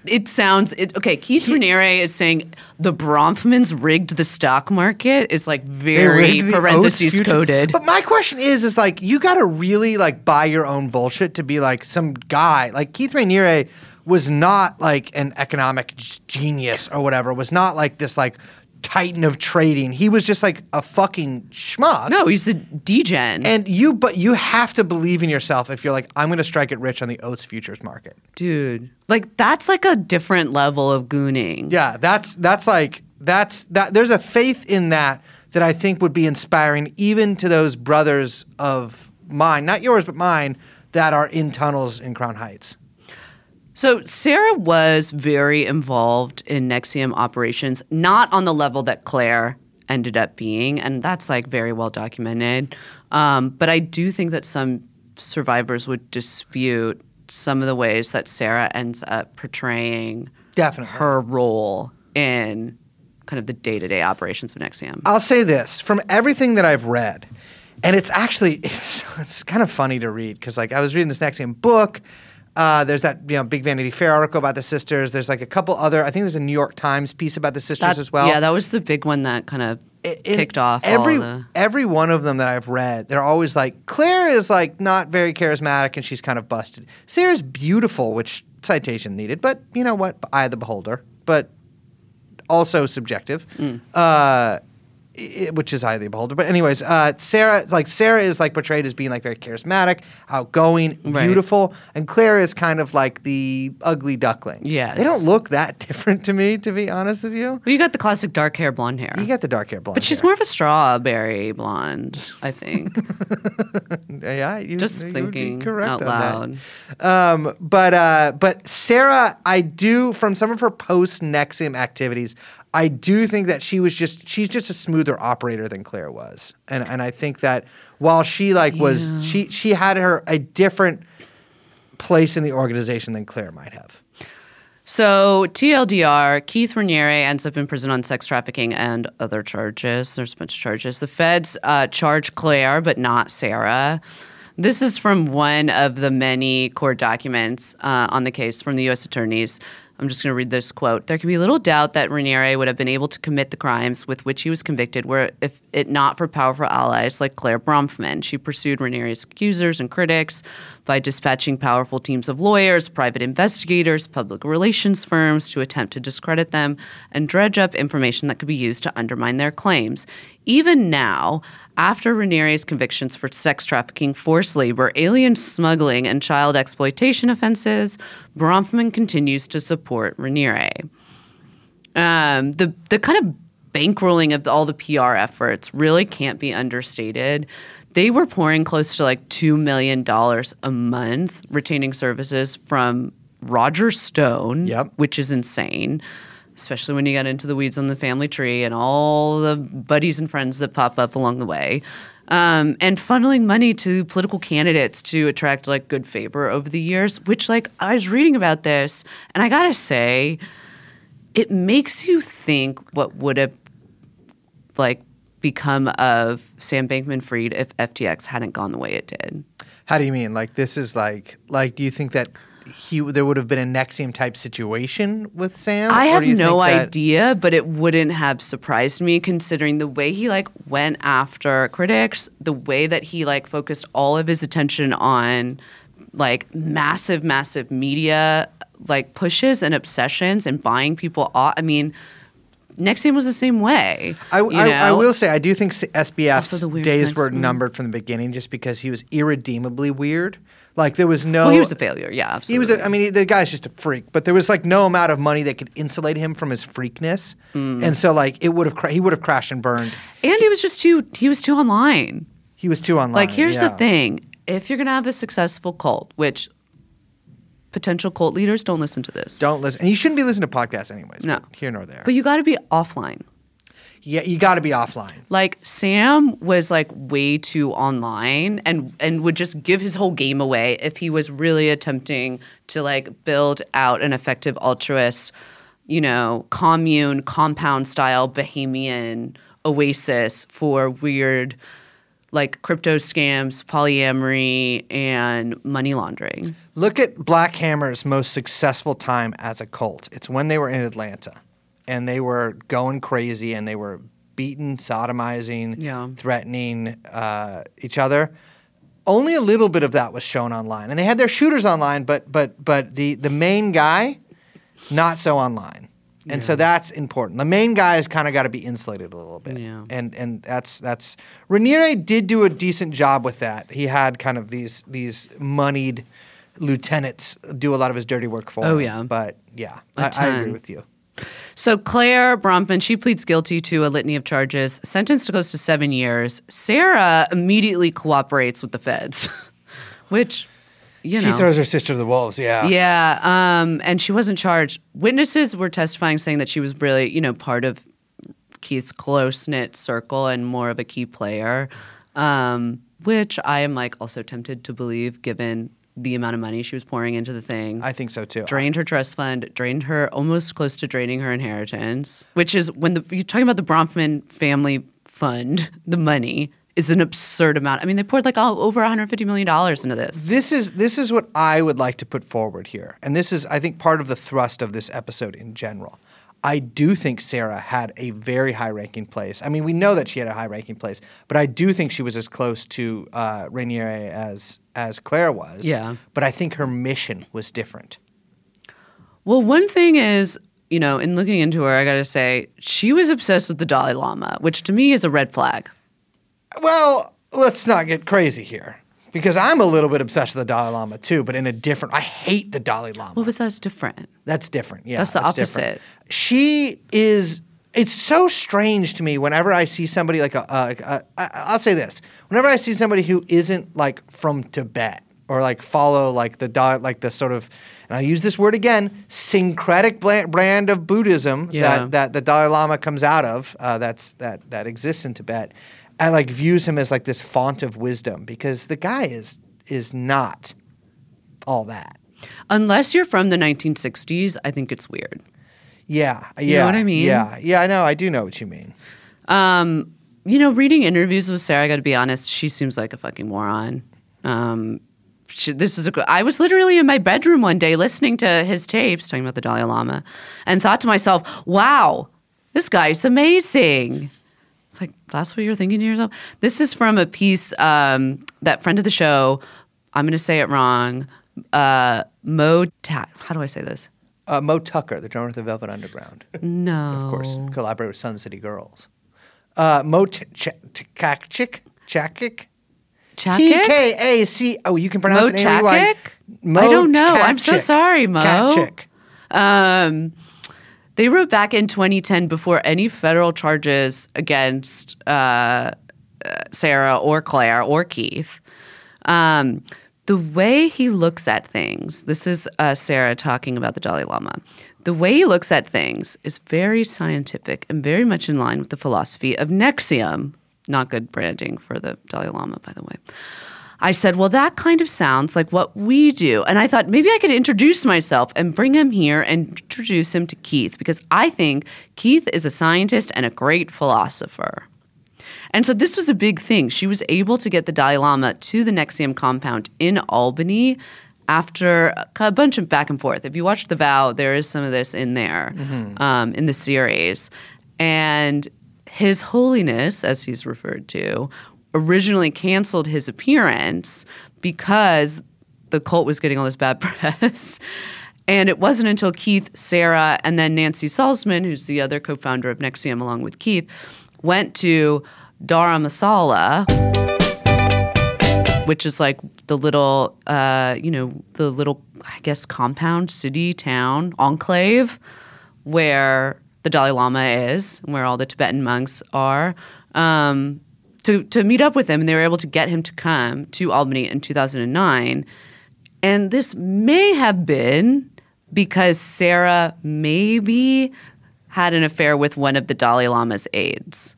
it sounds it, okay. Keith Raniere is saying the Bronfmans rigged the stock market is like very parentheses coded. But my question is, is like you got to really like buy your own bullshit to be like some guy like Keith Raniere was not like an economic genius or whatever. Was not like this like titan of trading. He was just like a fucking schmuck. no, he's a degen, And you, but you have to believe in yourself if you're like, I'm going to strike it rich on the oats futures market. dude. Like that's like a different level of gooning. Yeah, that's that's like that's that. There's a faith in that that I think would be inspiring even to those brothers of mine, not yours but mine, that are in tunnels in Crown Heights. So Sara was very involved in NXIVM operations, not on the level that Clare ended up being, and that's like very well documented. Um, but I do think that some survivors would dispute some of the ways that Sara ends up portraying Definitely. her role in kind of the day-to-day operations of NXIVM. I'll say this from everything that I've read, and it's actually it's it's kind of funny to read because like I was reading this NXIVM book. Uh, there's that you know big Vanity Fair article about the sisters. There's like a couple other. I think there's a New York Times piece about the sisters That- as well. Yeah, that was the big one that kind of kicked off every all the. every one of them that I've read. They're always like Clare is like not very charismatic and she's kind of busted. Sara's beautiful, which citation needed, but you know what? Eye of the beholder, but also subjective. Mm. Uh, i- which is highly beholder. But anyways, uh, Sara like Sara is like portrayed as being like very charismatic, outgoing, Right. beautiful, and Clare is kind of like the ugly duckling. Yes. they don't look that different to me, to be honest with you. Well, you got the classic dark hair, blonde hair. You got the dark hair blonde. But she's hair. more of a strawberry blonde, I think. Yeah, you, Just you thinking correct out loud. Um, but uh, but Sara, I do from some of her post NXIVM activities, I do think that she was just she's just a smoother operator than Clare was, and and I think that while she like was Yeah. she she had her a different place in the organization than Clare might have. So TLDR, Keith Raniere ends up in prison on sex trafficking and other charges. There's a bunch of charges. The feds uh, charge Clare, but not Sara. This is from one of the many court documents uh, on the case from the U.S. attorneys. I'm just going to read this quote. There can be little doubt that Raniere would have been able to commit the crimes with which he was convicted were if it not for powerful allies like Clare Bronfman. She pursued Raniere's accusers and critics by dispatching powerful teams of lawyers, private investigators, public relations firms to attempt to discredit them and dredge up information that could be used to undermine their claims. Even now, after Raniere's convictions for sex trafficking, forced labor, alien smuggling, and child exploitation offenses, Bronfman continues to support Raniere. Um, the the kind of bankrolling of all the PR efforts really can't be understated. They were pouring close to like two million dollars a month retaining services from Roger Stone, Yep. which is insane, especially when you get into the weeds on the family tree and all the buddies and friends that pop up along the way. Um, and funneling money to political candidates to attract like good favor over the years, which like I was reading about this, and I gotta say, it makes you think what would have like become of Sam Bankman Fried if FTX hadn't gone the way it did. How do you mean? Like this is like like do you think that he there would have been a NXIVM type situation with Sam? I have no that- idea, but it wouldn't have surprised me considering the way he like went after critics, the way that he like focused all of his attention on like massive, massive media like pushes and obsessions and buying people off. I mean, NXIVM was the same way. I, I, I will say I do think SBF's days were numbered from the beginning, just because he was irredeemably weird. Like there was no. Well, he was a failure. Yeah, absolutely. He was. A, I mean, he- the guy's just a freak. But there was like no amount of money that could insulate him from his freakness, Mm. and so like it would have. Cra- he would have crashed and burned. and he was just too. He was too online. He was too online. Like, here's yeah. the thing: if you're gonna have a successful cult, which potential cult leaders don't listen to this, Don't listen. And you shouldn't be listening to podcasts anyways. No. here nor there. but you got to be offline. Yeah, you got to be offline. Like Sam was like way too online and and would just give his whole game away if he was really attempting to like build out an effective altruist, you know, commune, compound style bohemian oasis for weird like crypto scams, polyamory and money laundering. Look at Black Hammer's most successful time as a cult. It's when they were in Atlanta and they were going crazy and they were beating, sodomizing, Yeah. threatening uh, each other. Only a little bit of that was shown online. And they had their shooters online, but but but the, the main guy, not so online. And so that's important. The main guy has kind of got to be insulated a little bit. Yeah. And and that's that's Raniere did do a decent job with that. He had kind of these these moneyed lieutenants do a lot of his dirty work for Oh, him. Oh yeah. But yeah, I, ton. agree with you. So Clare Bronfman, she pleads guilty to a litany of charges, sentenced to close to seven years. Sara immediately cooperates with the feds, which, you know. she throws her sister to the wolves. Yeah. yeah, um, and she wasn't charged. Witnesses were testifying, saying that she was really, you know, part of Keith's close knit circle and more of a key player, um, which I am like also tempted to believe, given the amount of money she was pouring into the thing I think so too. drained her trust fund, drained her almost close to draining her inheritance, which is when the you're talking about the Bronfman family fund, the money is an absurd amount. I mean, they poured like all, over 150 million dollars into this. This is this is what I would like to put forward here, and this is I think part of the thrust of this episode in general. I do think Sara had a very high-ranking place. I mean, we know that she had a high-ranking place, but I do think she was as close to uh, Raniere as as Clare was. Yeah. But I think her mission was different. Well, one thing is, you know, in looking into her, I got to say she was obsessed with the Dalai Lama, which to me is a red flag. Well, let's not get crazy here, because I'm a little bit obsessed with the Dalai Lama too, but in a different. I hate the Dalai Lama. Well, but that's different. That's different. Yeah, That's the different. opposite. She is. It's so strange to me whenever I see somebody like a. a, a I- I'll say this: whenever I see somebody who isn't like from Tibet or like follow like the da- like the sort of, and I use this word again, syncretic bla- brand of Buddhism Yeah. that that the Dalai Lama comes out of. Uh, that's that that exists in Tibet. I like views him as like this font of wisdom because the guy is is not all that. Unless you're from the 1960s, I think it's weird. Yeah, yeah. You know what I mean? Yeah, yeah. I know. I do know what you mean. Um, you know, reading interviews with Sara, I got to be honest, she seems like a fucking moron. Um, she, this is a. I was literally in my bedroom one day listening to his tapes talking about the Dalai Lama, and thought to myself, "Wow, this guy's amazing." It's like that's what you're thinking to yourself. This is from a piece um, that friend of the show. I'm going to say it wrong. Uh, Mo, Ta- how do I say this? Uh, Moe Tucker, the drummer of the Velvet Underground, No, of course, collaborated with Sun City Girls. Uh, Mo Ch- Ch- Chakchik, Chakik, T? K A C. Oh, you can pronounce Mo it any way. Mo I don't know. I'm so sorry, Mo. Um, they wrote back in 2010 before any federal charges against uh, uh, Sara or Clare or Keith. Um, the way he looks at things, this is uh, Sara talking about the Dalai Lama. The way he looks at things is very scientific and very much in line with the philosophy of NXIVM. Not good branding for the Dalai Lama, by the way. I said, Well, that kind of sounds like what we do. And I thought maybe I could introduce myself and bring him here and introduce him to Keith because I think Keith is a scientist and a great philosopher. And so this was a big thing. She was able to get the Dalai Lama to the NXIVM compound in Albany after a bunch of back and forth. If you watch The Vow, there is some of this in there um, in the series. And His Holiness, as he's referred to, originally canceled his appearance because the cult was getting all this bad press. And it wasn't until Keith, Sara, and then Nancy Salzman, who's the other co founder of NXIVM along with Keith, went to Dharamsala, which is like the little, uh, you know, the little, I guess, compound, city, town, enclave where the Dalai Lama is, where all the Tibetan monks are, um, to, to meet up with him. And they were able to get him to come to Albany in 2009. And this may have been because Sara maybe had an affair with one of the Dalai Lama's aides.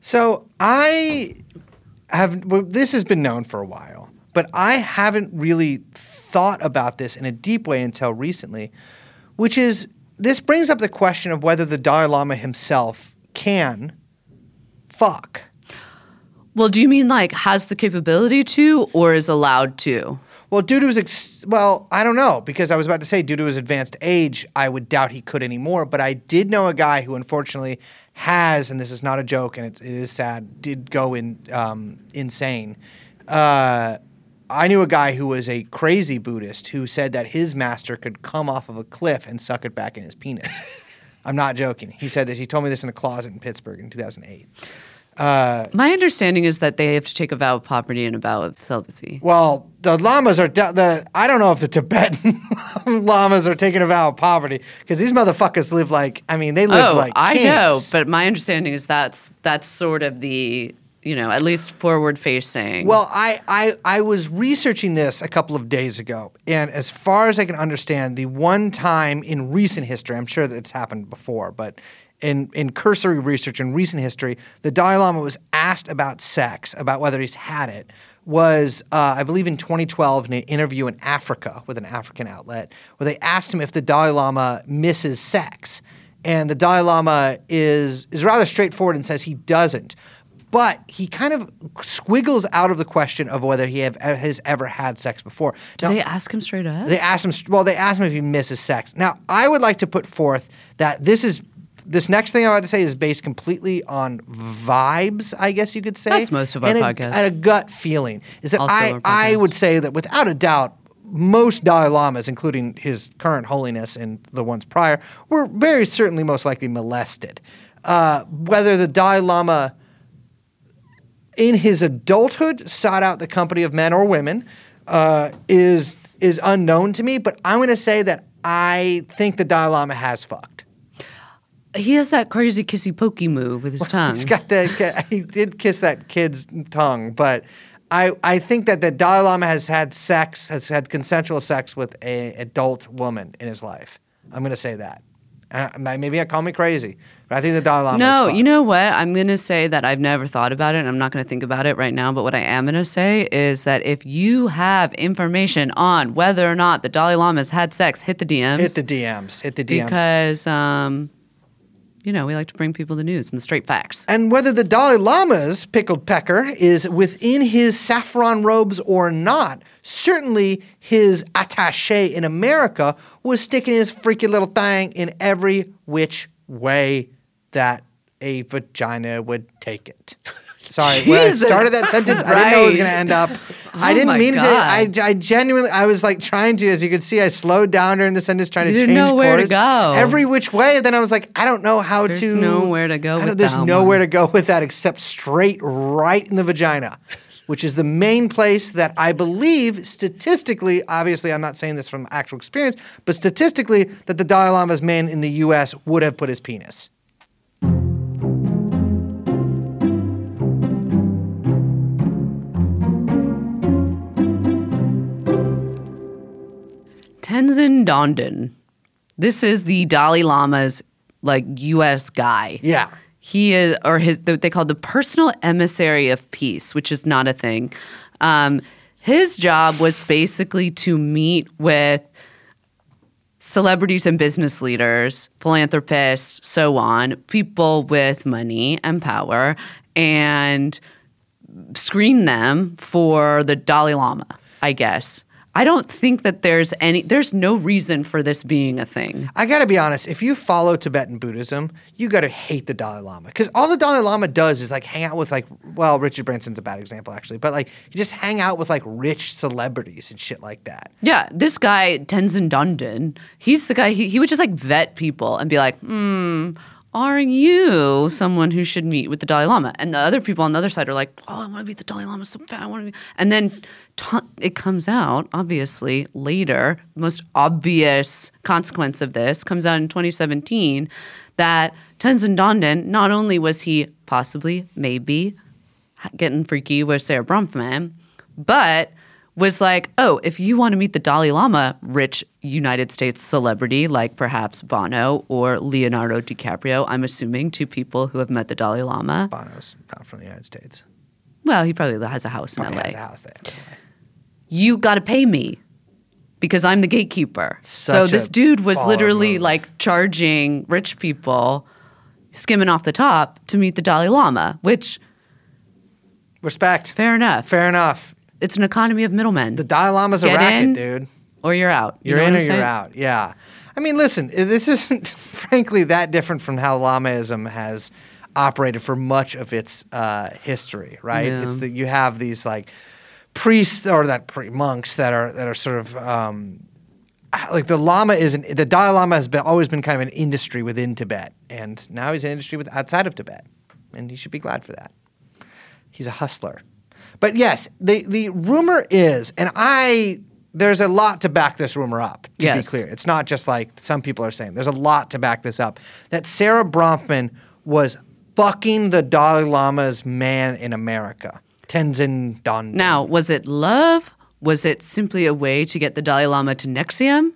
So I have. Well, this has been known for a while, but I haven't really thought about this in a deep way until recently, which is this brings up the question of whether the Dalai Lama himself can fuck. Well, do you mean like has the capability to or is allowed to? Well, due to his ex- well, I don't know because I was about to say due to his advanced age, I would doubt he could anymore. But I did know a guy who unfortunately has, and this is not a joke, and it, it is sad, did go in um, insane. Uh, I knew a guy who was a crazy Buddhist who said that his master could come off of a cliff and suck it back in his penis. I'm not joking. He said this. He told me this in a closet in Pittsburgh in 2008. Uh, my understanding is that they have to take a vow of poverty and a vow of celibacy. Well, the lamas are de- the. I don't know if the Tibetan lamas are taking a vow of poverty because these motherfuckers live like. I mean, they live Oh, like. I know, but my understanding is that's that's sort of the you know at least forward facing. Well, I, I I was researching this a couple of days ago, and as far as I can understand, the one time in recent history, I'm sure that it's happened before, but in in cursory research in recent history, the Dalai Lama was asked about sex, about whether he's had it. Was uh, I believe in 2012 in an interview in Africa with an African outlet, where they asked him if the Dalai Lama misses sex, and the Dalai Lama is is rather straightforward and says he doesn't but he kind of squiggles out of the question of whether he have, has ever had sex before. do Now, they ask him straight up? they asked him. Well, they asked him if he misses sex. Now, I would like to put forth that this is this next thing I'm about to say is based completely on vibes. I guess you could say That's most of our and a, podcast. And a gut feeling is that Also I I would say that without a doubt. Most Dalai Lamas, including his current holiness and the ones prior, were very certainly most likely molested. Uh, whether the Dalai Lama in his adulthood sought out the company of men or women uh, is is unknown to me. But I'm going to say that I think the Dalai Lama has fucked. He has that crazy kissy pokey move with his tongue. He's got the he did kiss that kid's tongue, but I I think that the Dalai Lama has had sex, has had consensual sex with a adult woman in his life. I'm going to say that. Uh, maybe I call me crazy, but I think the Dalai Lama. No, you know what? I'm going to say that I've never thought about it and I'm not going to think about it right now. But what I am going to say is that if you have information on whether or not the Dalai Lama has had sex, hit the DMs. hit the DMs, hit the DMs. Because, um, you know, we like to bring people the news and the straight facts. And whether the Dalai Lama's pickled pecker is within his saffron robes or not, certainly his attache in America was sticking his freaky little thing in every which way that a vagina would take it. Sorry, when I Jesus started that sentence, I didn't know it was going to Christ. end up. I Oh didn't my mean it. to- I, I genuinely, I was like trying to, as you can see, I slowed down during the sentence trying You to didn't change know where to course. go. Every which way. And then I was like, I don't know how There's to. nowhere to go I don't- with There's that nowhere to go with that except straight right in the vagina. which is the main place that I believe statistically, obviously, I'm not saying this from actual experience, but statistically, that the Dalai Lama's man in the U.S. would have put his penis. Tenzin Dhonden. This is the Dalai Lama's like U.S. guy. Yeah. He is, or his, they call the personal emissary of peace, which is not a thing. Um, his job was basically to meet with celebrities and business leaders, philanthropists, so on, people with money and power, and screen them for the Dalai Lama, I guess. I don't think that there's any, there's no reason for this being a thing. I got to be honest. If you follow Tibetan Buddhism, you got to hate the Dalai Lama because all the Dalai Lama does is like hang out with like, well, Richard Branson's a bad example actually, but like you just hang out with like rich celebrities and shit like that. Yeah, this guy, Tenzin Dhonden, he's the guy, he, he would just like vet people and be like, hmm, are you someone who should meet with the Dalai Lama? And the other people on the other side are like, oh, I want to meet the Dalai Lama so bad. I want to be. And then t- it comes out, obviously, later, the most obvious consequence of this comes out in 2017 that Tenzin Dhonden, not only was he possibly, maybe, getting freaky with Sara Bronfman, but was like, oh, if you want to meet the Dalai Lama, rich United States celebrity like perhaps Bono or Leonardo DiCaprio, I'm assuming two people who have met the Dalai Lama. Bono's not from the United States. Well, he probably has a house in He LA. has a house there. You got to pay me because I'm the gatekeeper. so this dude was literally move. like charging rich people, skimming off the top to meet the Dalai Lama, which Respect. fair enough. Fair enough. It's an economy of middlemen. The Dalai Lama's a racket, in, dude. or you're out. You You're in or I'm you're out. Yeah. I mean, listen, this isn't frankly that different from how Lamaism has operated for much of its uh, history, right? Yeah. It's that you have these like priests or that pre- monks that are that are sort of um, like the Lama isn't the Dalai Lama has been always been kind of an industry within Tibet, and now he's an industry with outside of Tibet, and he should be glad for that. He's a hustler. But yes, the the rumor is, and I there's a lot to back this rumor up. To Yes. be clear, it's not just like some people are saying. There's a lot to back this up. That Sara Bronfman was fucking the Dalai Lama's man in America, Tenzin Don. Now, was it love? Was it simply a way to get the Dalai Lama to NXIVM?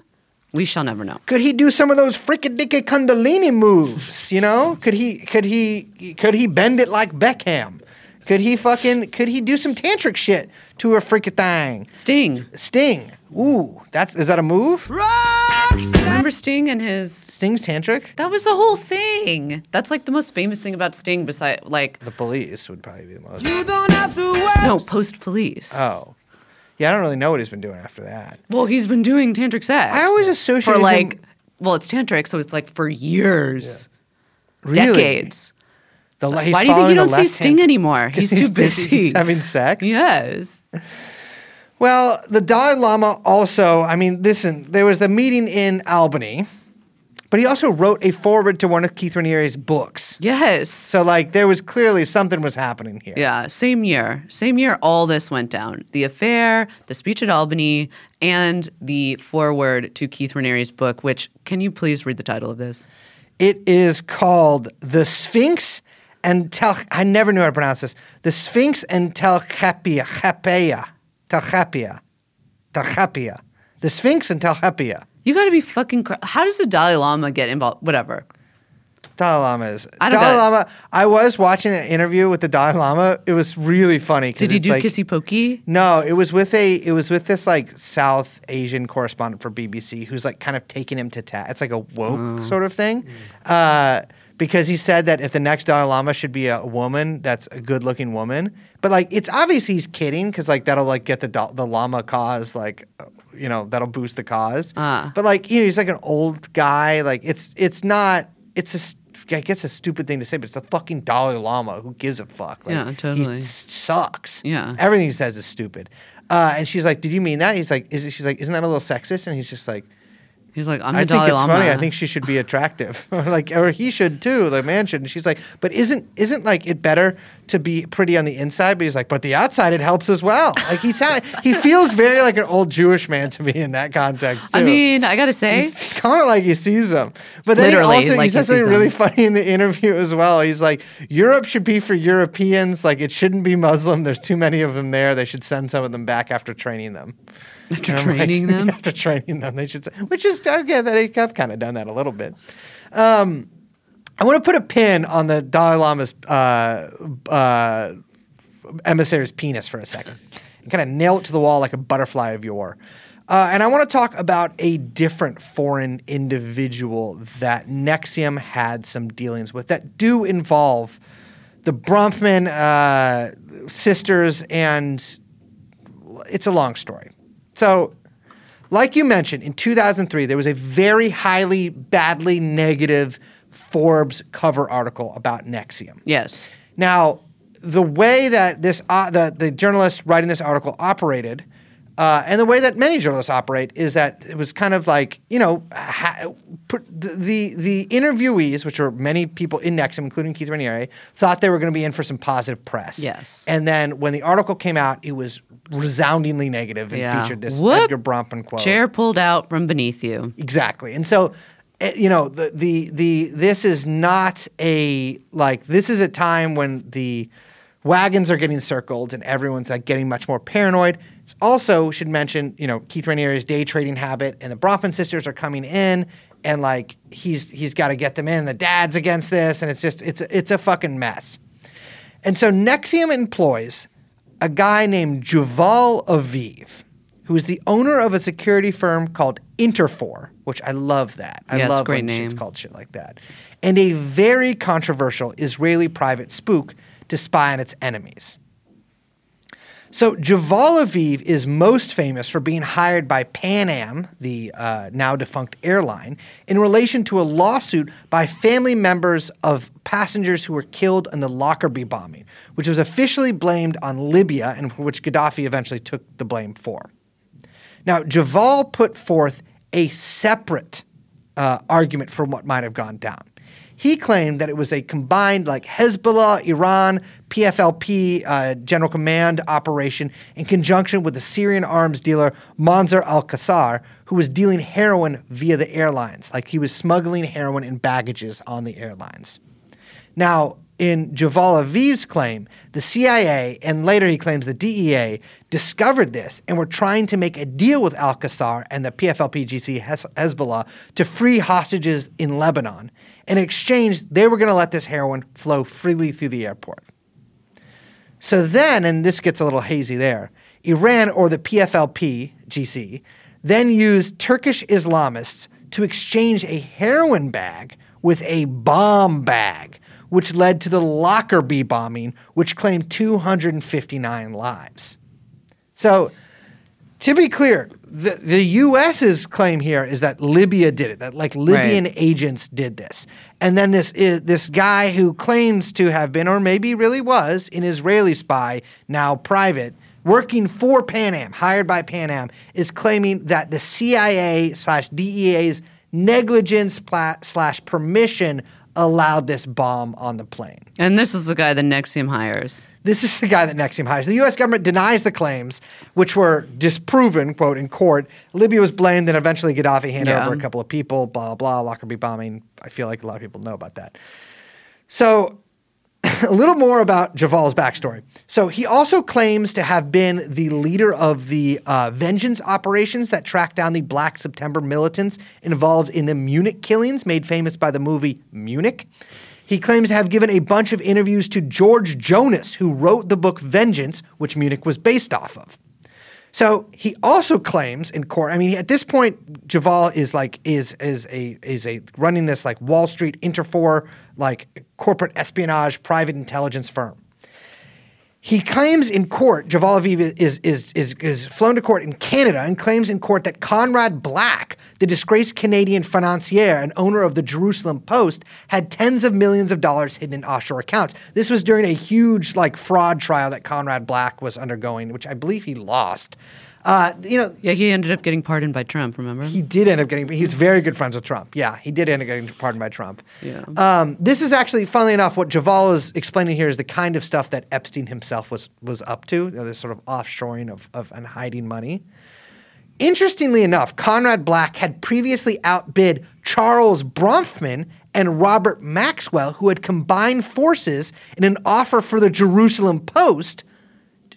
We shall never know. could he do some of those fricka kundalini moves? You know, could he could he could he bend it like Beckham? Could he fucking could he do some tantric shit to a fricka thing? Sting. Sting. Ooh, that's is that a move? Remember Sting and his. Sting's tantric. That was the whole thing. That's like the most famous thing about Sting, beside like The police would probably be the most. You don't have to wait. No post police. Oh, yeah. I don't really know what he's been doing after that. well, he's been doing tantric sex. I always associated for him- like. Well, it's tantric, so it's like for years, Really? decades. The, he's Why do you think you don't see Sting anymore? 'Cause He's, too busy. He's having sex. yes. Well, the Dalai Lama also, I mean, listen, there was the meeting in Albany, but he also wrote a foreword to one of Keith Raniere's books. Yes. So, like, there was clearly something was happening here. Yeah, same year. Same year all this went down. The affair, the speech at Albany, and the foreword to Keith Raniere's book, which can you please read the title of this? It is called The Sphinx and Tel. I never knew how to pronounce this. The Sphinx and Telchapia. Chapea. Telchapia. Telchapia. The Sphinx and Telchapia. You got to be fucking cra- How does the Dalai Lama get involved? Whatever. Dalai Lama is. I don't Dalai. Lama. I was watching an interview with the Dalai Lama. It was really funny. Did he do like, kissy pokey? No, it was with a. It was with this like South Asian correspondent for BBC who's like kind of taking him to task. It's like a woke Oh. sort of thing, Mm. uh, because he said that if the next Dalai Lama should be a woman, that's a good-looking woman. But like, it's obvious he's kidding because like that'll like get the the Lama cause like, uh, you know, that'll boost the cause. Ah. But like, you know, he's like an old guy. Like, it's it's not. It's a. I guess a stupid thing to say, but it's the fucking Dalai Lama. Who gives a fuck? Like, Yeah, he totally. s- sucks. Yeah. Everything he says is stupid. Uh, and she's like, "Did you mean that?" He's like, "Is it?" She's like, "Isn't that a little sexist?" And he's just like, He's like, I'm the I think it's Lama. funny. I think she should be attractive, like, or he should too. The man should. And she's like, but isn't isn't like it better to be pretty on the inside? But he's like, but the outside it helps as well. Like he sound, he feels very like an old Jewish man to me in that context. Too. I mean, I gotta say, kind of like he sees them. But then Literally, he also like he says something really funny in the interview as well. He's like, Europe should be for Europeans. Like it shouldn't be Muslim. There's too many of them there. They should send some of them back after training them. After And I'm like, training them, after training them, they should say, which is again that I've kind of done that a little bit. Um, I want to put a pin on the Dalai Lama's uh, uh, emissary's penis for a second and kind of nail it to the wall like a butterfly of yore. Uh, and I want to talk about a different foreign individual that NXIVM had some dealings with that do involve the Bronfman uh, sisters, and it's a long story. So, like you mentioned, in 2003, there was a very highly, badly negative Forbes cover article about NXIVM. yes, Now, the way that this uh, the the journalist writing this article operated, uh, and the way that many journalists operate is that it was kind of like you know ha- put the the interviewees, which are many people in NXIVM, including Keith Raniere, thought they were going to be in for some positive press. Yes. and then when the article came out, it was resoundingly negative and Yeah. featured this Whoop. Edgar Bronfman quote. chair pulled out from beneath you. Exactly. And so, eh, you know, the, the, the, this is not a, like, this is a time when the wagons are getting circled and everyone's like getting much more paranoid. It's also, should mention, you know, Keith Raniere's day trading habit and the Bronfman sisters are coming in and like he's, he's got to get them in. The dad's against this. And it's just, it's, it's a fucking mess. And so NXIVM employs a guy named Juval Aviv, who is the owner of a security firm called Interfor, which I love that. I Yeah, love great when shit's called shit like that. And a very controversial Israeli private spook to spy on its enemies. So Javal Aviv is most famous for being hired by Pan Am, the uh, now defunct airline, in relation to a lawsuit by family members of passengers who were killed in the Lockerbie bombing, which was officially blamed on Libya and which Gaddafi eventually took the blame for. Now, Javal put forth a separate uh, argument for what might have gone down. He claimed that it was a combined, like Hezbollah, Iran, PFLP uh, General Command operation in conjunction with the Syrian arms dealer Monzer al Kassar, who was dealing heroin via the airlines. Like he was smuggling heroin in baggages on the airlines. Now, in Javal Aviv's claim, the CIA and later he claims the DEA discovered this and were trying to make a deal with Al Kassar and the PFLP GC Hez- Hezbollah to free hostages in Lebanon. In exchange, they were going to let this heroin flow freely through the airport. So then, and this gets a little hazy there, Iran or the PFLP GC then used Turkish Islamists to exchange a heroin bag with a bomb bag, which led to the Lockerbie bombing, which claimed 259 lives. So, to be clear, the, the U.S.'s claim here is that Libya did it, that like Libyan agents did this. And then this, i this guy who claims to have been, or maybe really was, an Israeli spy, now private, working for Pan Am, hired by Pan Am, is claiming that the CIA slash DEA's negligence pla- slash permission allowed this bomb on the plane. And this is the guy that NXIVM hires. This is the guy that NXIVM hires. The U.S. government denies the claims, which were disproven, quote, in court. Libya was blamed, and eventually Gaddafi handed Yeah. over a couple of people, blah, blah, blah, Lockerbie bombing. I feel like a lot of people know about that. So, a little more about Javal's backstory. So, he also claims to have been the leader of the uh, vengeance operations that tracked down the Black September militants involved in the Munich killings, made famous by the movie Munich. He claims to have given a bunch of interviews to George Jonas, who wrote the book Vengeance, which Munich was based off of. So he also claims in court. I mean, at this point, Javal is like is is a is a running this like Wall Street Interfor like corporate espionage private intelligence firm. He claims in court, Javal Aviv is, is, is, is flown to court in Canada and claims in court that Conrad Black, the disgraced Canadian financier and owner of the Jerusalem Post, had tens of millions of dollars hidden in offshore accounts. This was during a huge like fraud trial that Conrad Black was undergoing, which I believe he lost. Uh, you know, Yeah, he ended up getting pardoned by Trump. Remember? he did end up getting. He was very good friends with Trump. Yeah, he did end up getting pardoned by Trump. Yeah. Um, this is actually, funnily enough, what Javal is explaining here is the kind of stuff that Epstein himself was was up to. You know, this sort of offshoring of, of and hiding money. Interestingly enough, Conrad Black had previously outbid Charles Bronfman and Robert Maxwell, who had combined forces in an offer for the Jerusalem Post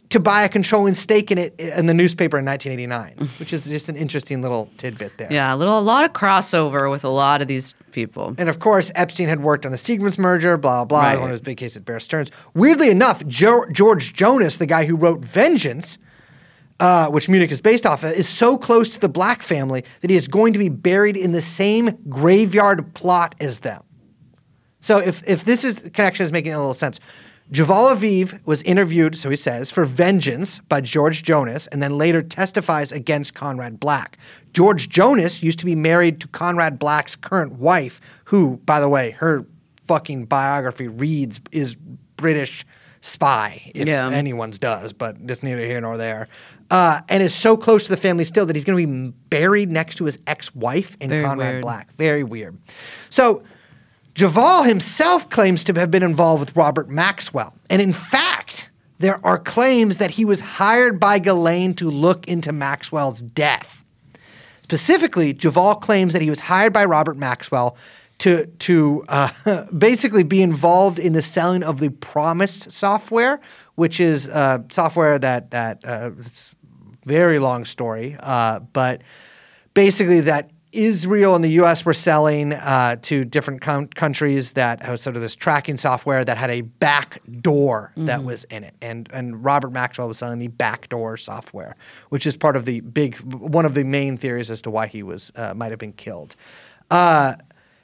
to buy a controlling stake in it in the newspaper in 1989, which is just an interesting little tidbit there. yeah, a little, a lot of crossover with a lot of these people. And of course, Epstein had worked on the Seagram's merger, blah, blah, Right. one of his big cases at Bear Stearns. Weirdly enough, jo- George Jonas, the guy who wrote Vengeance, uh, which Munich is based off of, is so close to the Black family that he is going to be buried in the same graveyard plot as them. So if, if this is connection is making a little sense, Javal Aviv was interviewed, so he says, for vengeance by George Jonas, and then later testifies against Conrad Black. George Jonas used to be married to Conrad Black's current wife, who, by the way, her fucking biography reads is British spy, if Yeah. anyone's does, but that's neither here nor there. Uh, and is so close to the family still that he's going to be buried next to his ex-wife in Very Conrad weird. Black. Very weird. So Javal himself claims to have been involved with Robert Maxwell. And in fact, there are claims that he was hired by Ghislaine to look into Maxwell's death. Specifically, Javal claims that he was hired by Robert Maxwell to, to uh, basically be involved in the selling of the PROMIS software, which is uh, software that, that uh, it's very long story, uh, but basically that Israel and the U.S. were selling uh, to different com- countries that was sort of this tracking software that had a back door that was in it, and and Robert Maxwell was selling the backdoor software, which is part of the big one of the main theories as to why he was uh, might have been killed. Uh,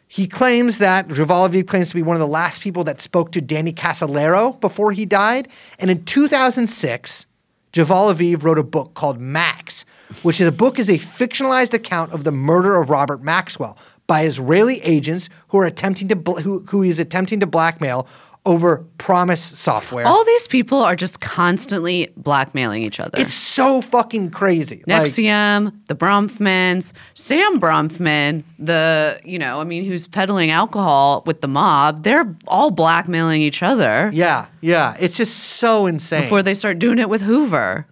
he claims that Javal claims to be one of the last people that spoke to Danny Casolaro before he died, and in 2006. Javal Aviv wrote a book called Max, which is a book is a fictionalized account of the murder of Robert Maxwell by Israeli agents who are attempting to bl- who, who he is attempting to blackmail over PROMIS software. All these people are just constantly blackmailing each other. it's so fucking crazy. Like, NXIVM, the Bronfmans, Sam Bronfman, the, you know, I mean, who's peddling alcohol with the mob, they're all blackmailing each other yeah, yeah, it's just so insane. before they start doing it with Hoover.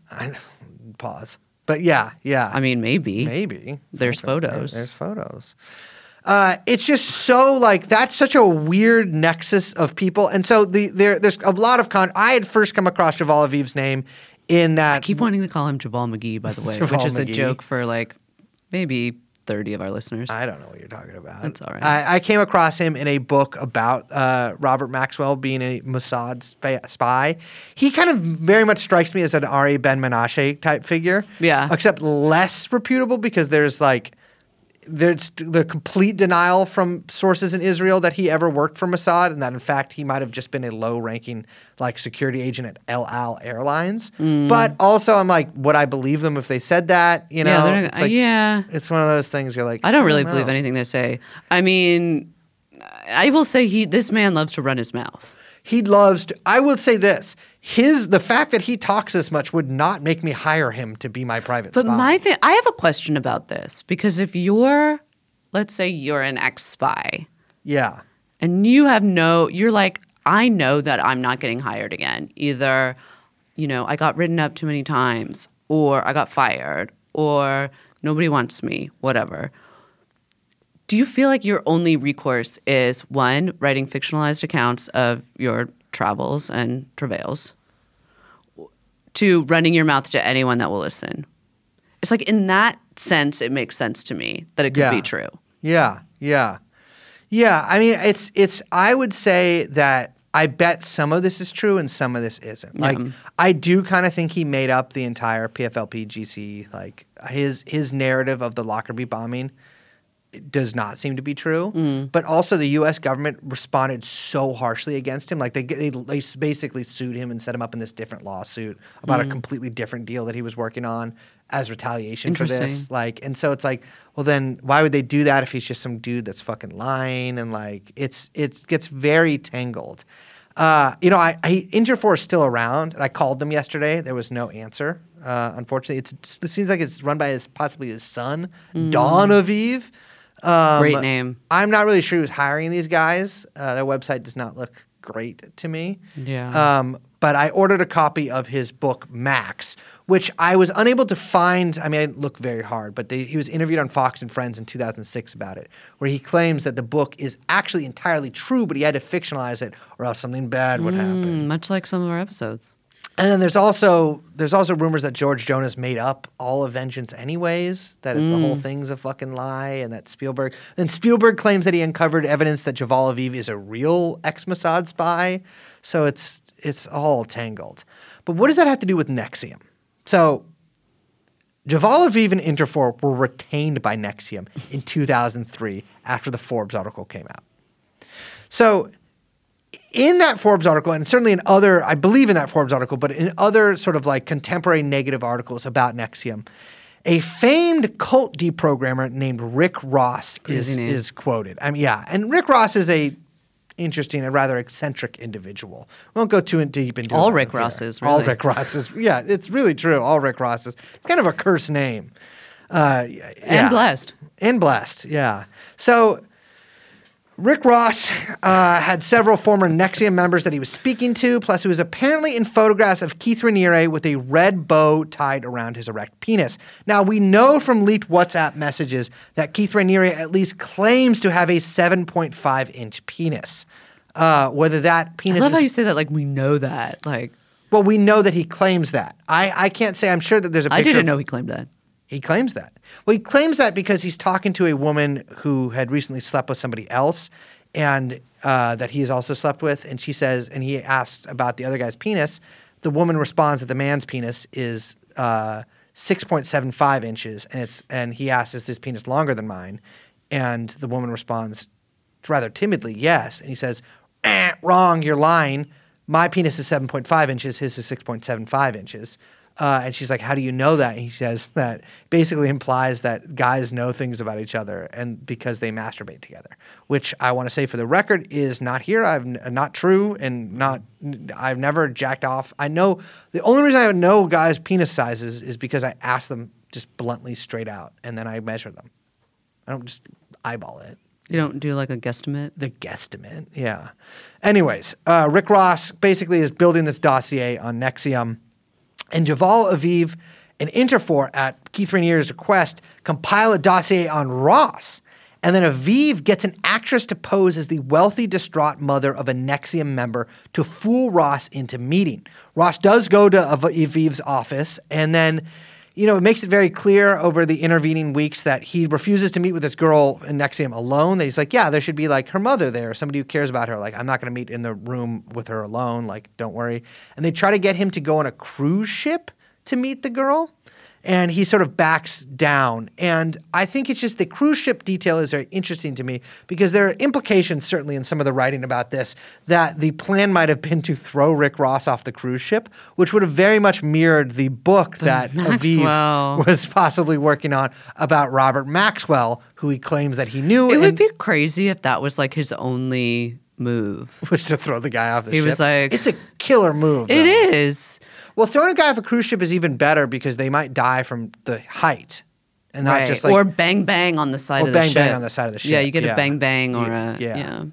Pause. But yeah, yeah. I mean, maybe. maybe There's photos. There's photos. Uh, it's just so like that's such a weird nexus of people, and so the there there's a lot of con. I had first come across Javal Aviv's name in that I Keep wanting to call him Javal McGee, by the way, Javal which is McGee. a joke for like maybe 30 of our listeners. I don't know what you're talking about. That's all right. I, I came across him in a book about uh, Robert Maxwell being a Mossad spy. He kind of very much strikes me as an Ari Ben Menashe type figure. Yeah. Except less reputable because there's like there's the complete denial from sources in Israel that he ever worked for Mossad, and that in fact he might have just been a low-ranking like security agent at El Al Airlines. But also, I'm like, would I believe them if they said that? You know, Mm. yeah, It's like- yeah. it's one of those things you're like, I don't really know. believe anything they say. I mean, I will say he this man loves to run his mouth. He loves to. I would say this: his the fact that he talks this much would not make me hire him to be my private But spy. my thing, I have a question about this because if you're, let's say you're an ex spy yeah, and you have no, you're like, I know that I'm not getting hired again. Either, you know, I got written up too many times, or I got fired, or nobody wants me, whatever. Do you feel like your only recourse is one, writing fictionalized accounts of your travels and travails, to running your mouth to anyone that will listen? It's like in that sense, it makes sense to me that it could Yeah. be true. yeah, yeah, yeah. I mean, it's it's. I would say that I bet some of this is true and some of this isn't. Like, I do kind of think he made up the entire PFLP GC. Like his his narrative of the Lockerbie bombing does not seem to be true. Mm. But also, the U.S. government responded so harshly against him. Like they, they they basically sued him and set him up in this different lawsuit about Mm. a completely different deal that he was working on as retaliation for this. Like, and so it's like, well, then why would they do that if he's just some dude that's fucking lying? And like, it's it gets very tangled. Uh, you know, I, I Interfor is still around, and I called them yesterday. There was no answer. Uh, unfortunately, it's, it seems like it's run by his possibly his son, Don Aviv. Um, Great name. I'm not really sure who's hiring these guys. Uh, their website does not look great to me. Yeah. Um, but I ordered a copy of his book Max, which I was unable to find. I mean, I didn't look very hard, but they, he was interviewed on Fox and Friends in 2006 about it, where he claims that the book is actually entirely true, but he had to fictionalize it, or else something bad would happen. Mm, much like some of our episodes. And then there's also there's also rumors that George Jonas made up all of Vengeance anyways, that the whole mm. thing's a fucking lie, and that Spielberg then Spielberg claims that he uncovered evidence that Javal Aviv is a real ex Mossad spy. So it's it's all tangled. But what does that have to do with NXIVM? So Javal Aviv and Interfor were retained by NXIVM in 2003 after the Forbes article came out. So in that Forbes article, and certainly in other, I believe in that Forbes article, but in other sort of like contemporary negative articles about NXIVM, a famed cult deprogrammer named Rick Ross is, is quoted. I mean, yeah, and Rick Ross is a interesting and rather eccentric individual. We won't go too in- deep into All Rick. Rosses, All. Rick Rosses. Yeah, it's really true. All Rick Rosses. It's kind of a cursed name. Uh, yeah. And blessed. And blessed, yeah. So Rick Ross uh, had several former NXIVM members that he was speaking to, plus he was apparently in photographs of Keith Raniere with a red bow tied around his erect penis. Now, we know from leaked WhatsApp messages that Keith Raniere at least claims to have a 7.5 inch penis. Uh, whether that penis. I love is how you say that like we know that. Like well, we know that he claims that. I, I can't say I'm sure that there's a picture I didn't know he claimed that. He claims that. Well, he claims that because he's talking to a woman who had recently slept with somebody else, and uh, that he has also slept with. And she says, and he asks about the other guy's penis. The woman responds that the man's penis is uh, six point seven five inches, and it's and he asks, "Is this penis longer than mine?" And the woman responds rather timidly, "Yes." And he says, eh, "Wrong, you're lying. My penis is seven point five inches. His is six point seven five inches." Uh, and she's like, "How do you know that?" And he says that basically implies that guys know things about each other, and because they masturbate together, which I want to say for the record is not here. I've n- not true, and not I've never jacked off. I know the only reason I know guys' penis sizes is because I ask them just bluntly straight out, and then I measure them. I don't just eyeball it You don't do like a guesstimate. the guesstimate. Yeah. Anyways, uh, Rick Ross basically is building this dossier on NXIVM, and Javal Aviv and Interfor at Keith Raniere's request compile a dossier on Ross. And then Aviv gets an actress to pose as the wealthy, distraught mother of a NXIVM member to fool Ross into meeting. Ross does go to Aviv's office, and then you know, it makes it very clear over the intervening weeks that he refuses to meet with this girl in NXIVM alone. That he's like, yeah, there should be like her mother there, somebody who cares about her. Like, I'm not going to meet in the room with her alone. Like, don't worry. And they try to get him to go on a cruise ship to meet the girl. And he sort of backs down. And I think it's just the cruise ship detail is very interesting to me because there are implications, certainly in some of the writing about this, that the plan might have been to throw Rick Ross off the cruise ship, which would have very much mirrored the book that Maxwell. Aviv was possibly working on about Robert Maxwell, who he claims that he knew. It and would be crazy if that was like his only move. was to throw the guy off the He ship. was like- it's a killer move. It though. is. Well, throwing a guy off a cruise ship is even better because they might die from the height, and not Right. just like or bang bang on the side Or of the bang ship. bang on the side of the ship. Yeah, you get yeah. a bang bang or Yeah, a yeah.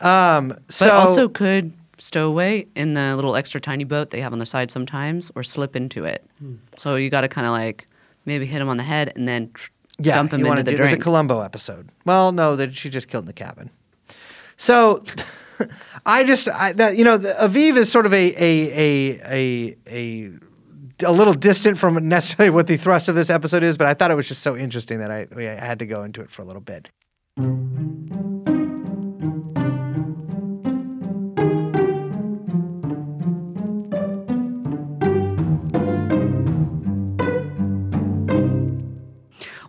yeah. Um, But so also could stow away in the little extra tiny boat they have on the side sometimes, or slip into it. Hmm. So you got to kind of like maybe hit him on the head and then tr- yeah, dump him into the do, There's a. Columbo episode. Well, no, that she just killed in the cabin. So I just I, that you know the, Aviv is sort of a a a a a a little distant from necessarily what the thrust of this episode is, but I thought it was just so interesting that I, I had to go into it for a little bit.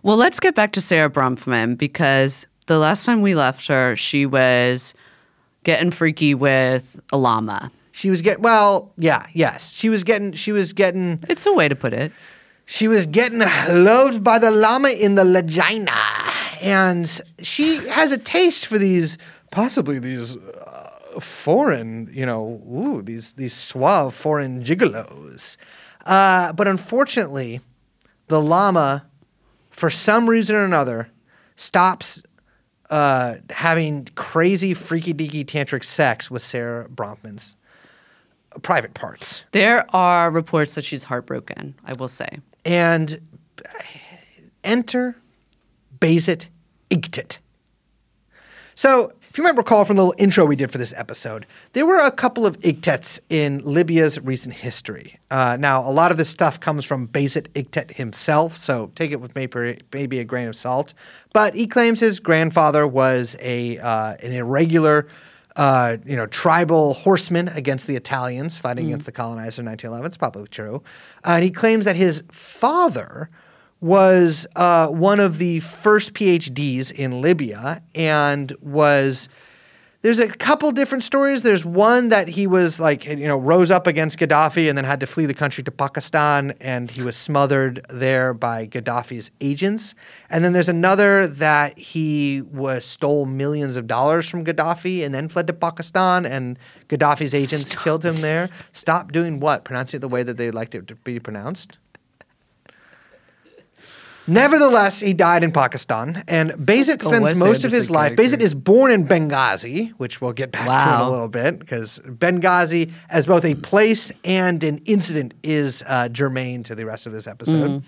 Well, let's get back to Sara Bronfman because the last time we left her, she was getting freaky with a llama. She was getting well, yeah, yes. She was getting she was getting It's a way to put it. she was getting loved by the llama in the vagina, and she has a taste for these possibly these uh, foreign, you know, ooh, these these suave foreign gigolos. Uh, but unfortunately, the llama, for some reason or another, stops uh, having crazy, freaky deaky tantric sex with Sara Bronfman's private parts. There are reports that she's heartbroken. I will say. And enter Basit Igtet. So, you might recall from the little intro we did for this episode, there were a couple of Igtets in Libya's recent history. Uh, now, a lot of this stuff comes from Basit Igtet himself, so take it with maybe, maybe a grain of salt. But he claims his grandfather was a uh, an irregular, uh, you know, tribal horseman against the Italians, fighting against the colonizer in 1911. It's probably true. Uh, and he claims that his father was uh, one of the first PhDs in Libya and was. There's a couple different stories. There's one that he was like, you know, rose up against Gaddafi and then had to flee the country to Pakistan, and he was smothered there by Gaddafi's agents. And then there's another that he was stole millions of dollars from Gaddafi and then fled to Pakistan, and Gaddafi's agents killed him there. Stop doing what? Pronouncing it the way that they like it to be pronounced. Nevertheless, he died in Pakistan, and Basit spends most of his life. character. Basit is born in Benghazi, which we'll get back to in a little bit, because Benghazi, as both a place and an incident, is uh, germane to the rest of this episode.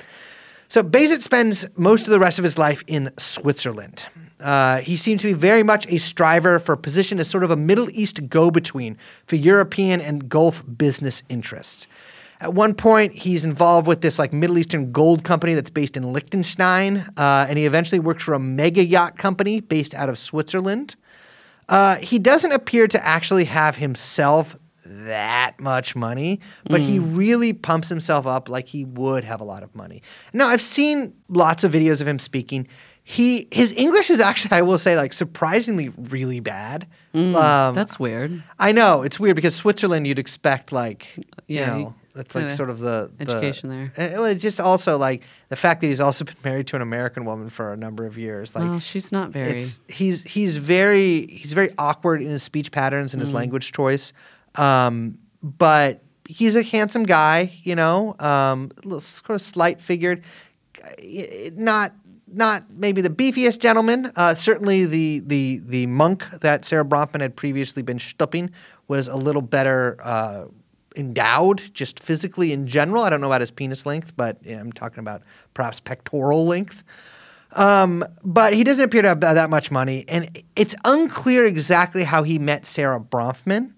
So Basit spends most of the rest of his life in Switzerland. Uh, he seems to be very much a striver for a position as sort of a Middle East go-between for European and Gulf business interests. At one point, he's involved with this like Middle Eastern gold company that's based in Liechtenstein, uh, and he eventually worked for a mega yacht company based out of Switzerland. Uh, he doesn't appear to actually have himself that much money, but he really pumps himself up like he would have a lot of money. Now, I've seen lots of videos of him speaking. He his English is actually, I will say, like surprisingly really bad. um, That's weird. I know it's weird because Switzerland, you'd expect like Yeah, you know that's like sort of the, the education there. Uh, well, it's just also like the fact that he's also been married to an American woman for a number of years. Like well, she's not very. it's he's he's very he's very awkward in his speech patterns and his language choice, um, but he's a handsome guy. You know, um, a little sort of slight figured, uh, not not maybe the beefiest gentleman. Uh, certainly the the the monk that Sara Bronfman had previously been stupping was a little better. Uh, endowed just physically in general i don't know about his penis length but i'm talking about perhaps pectoral length um, but he doesn't appear to have that much money, and it's unclear exactly how he met Sara Bronfman.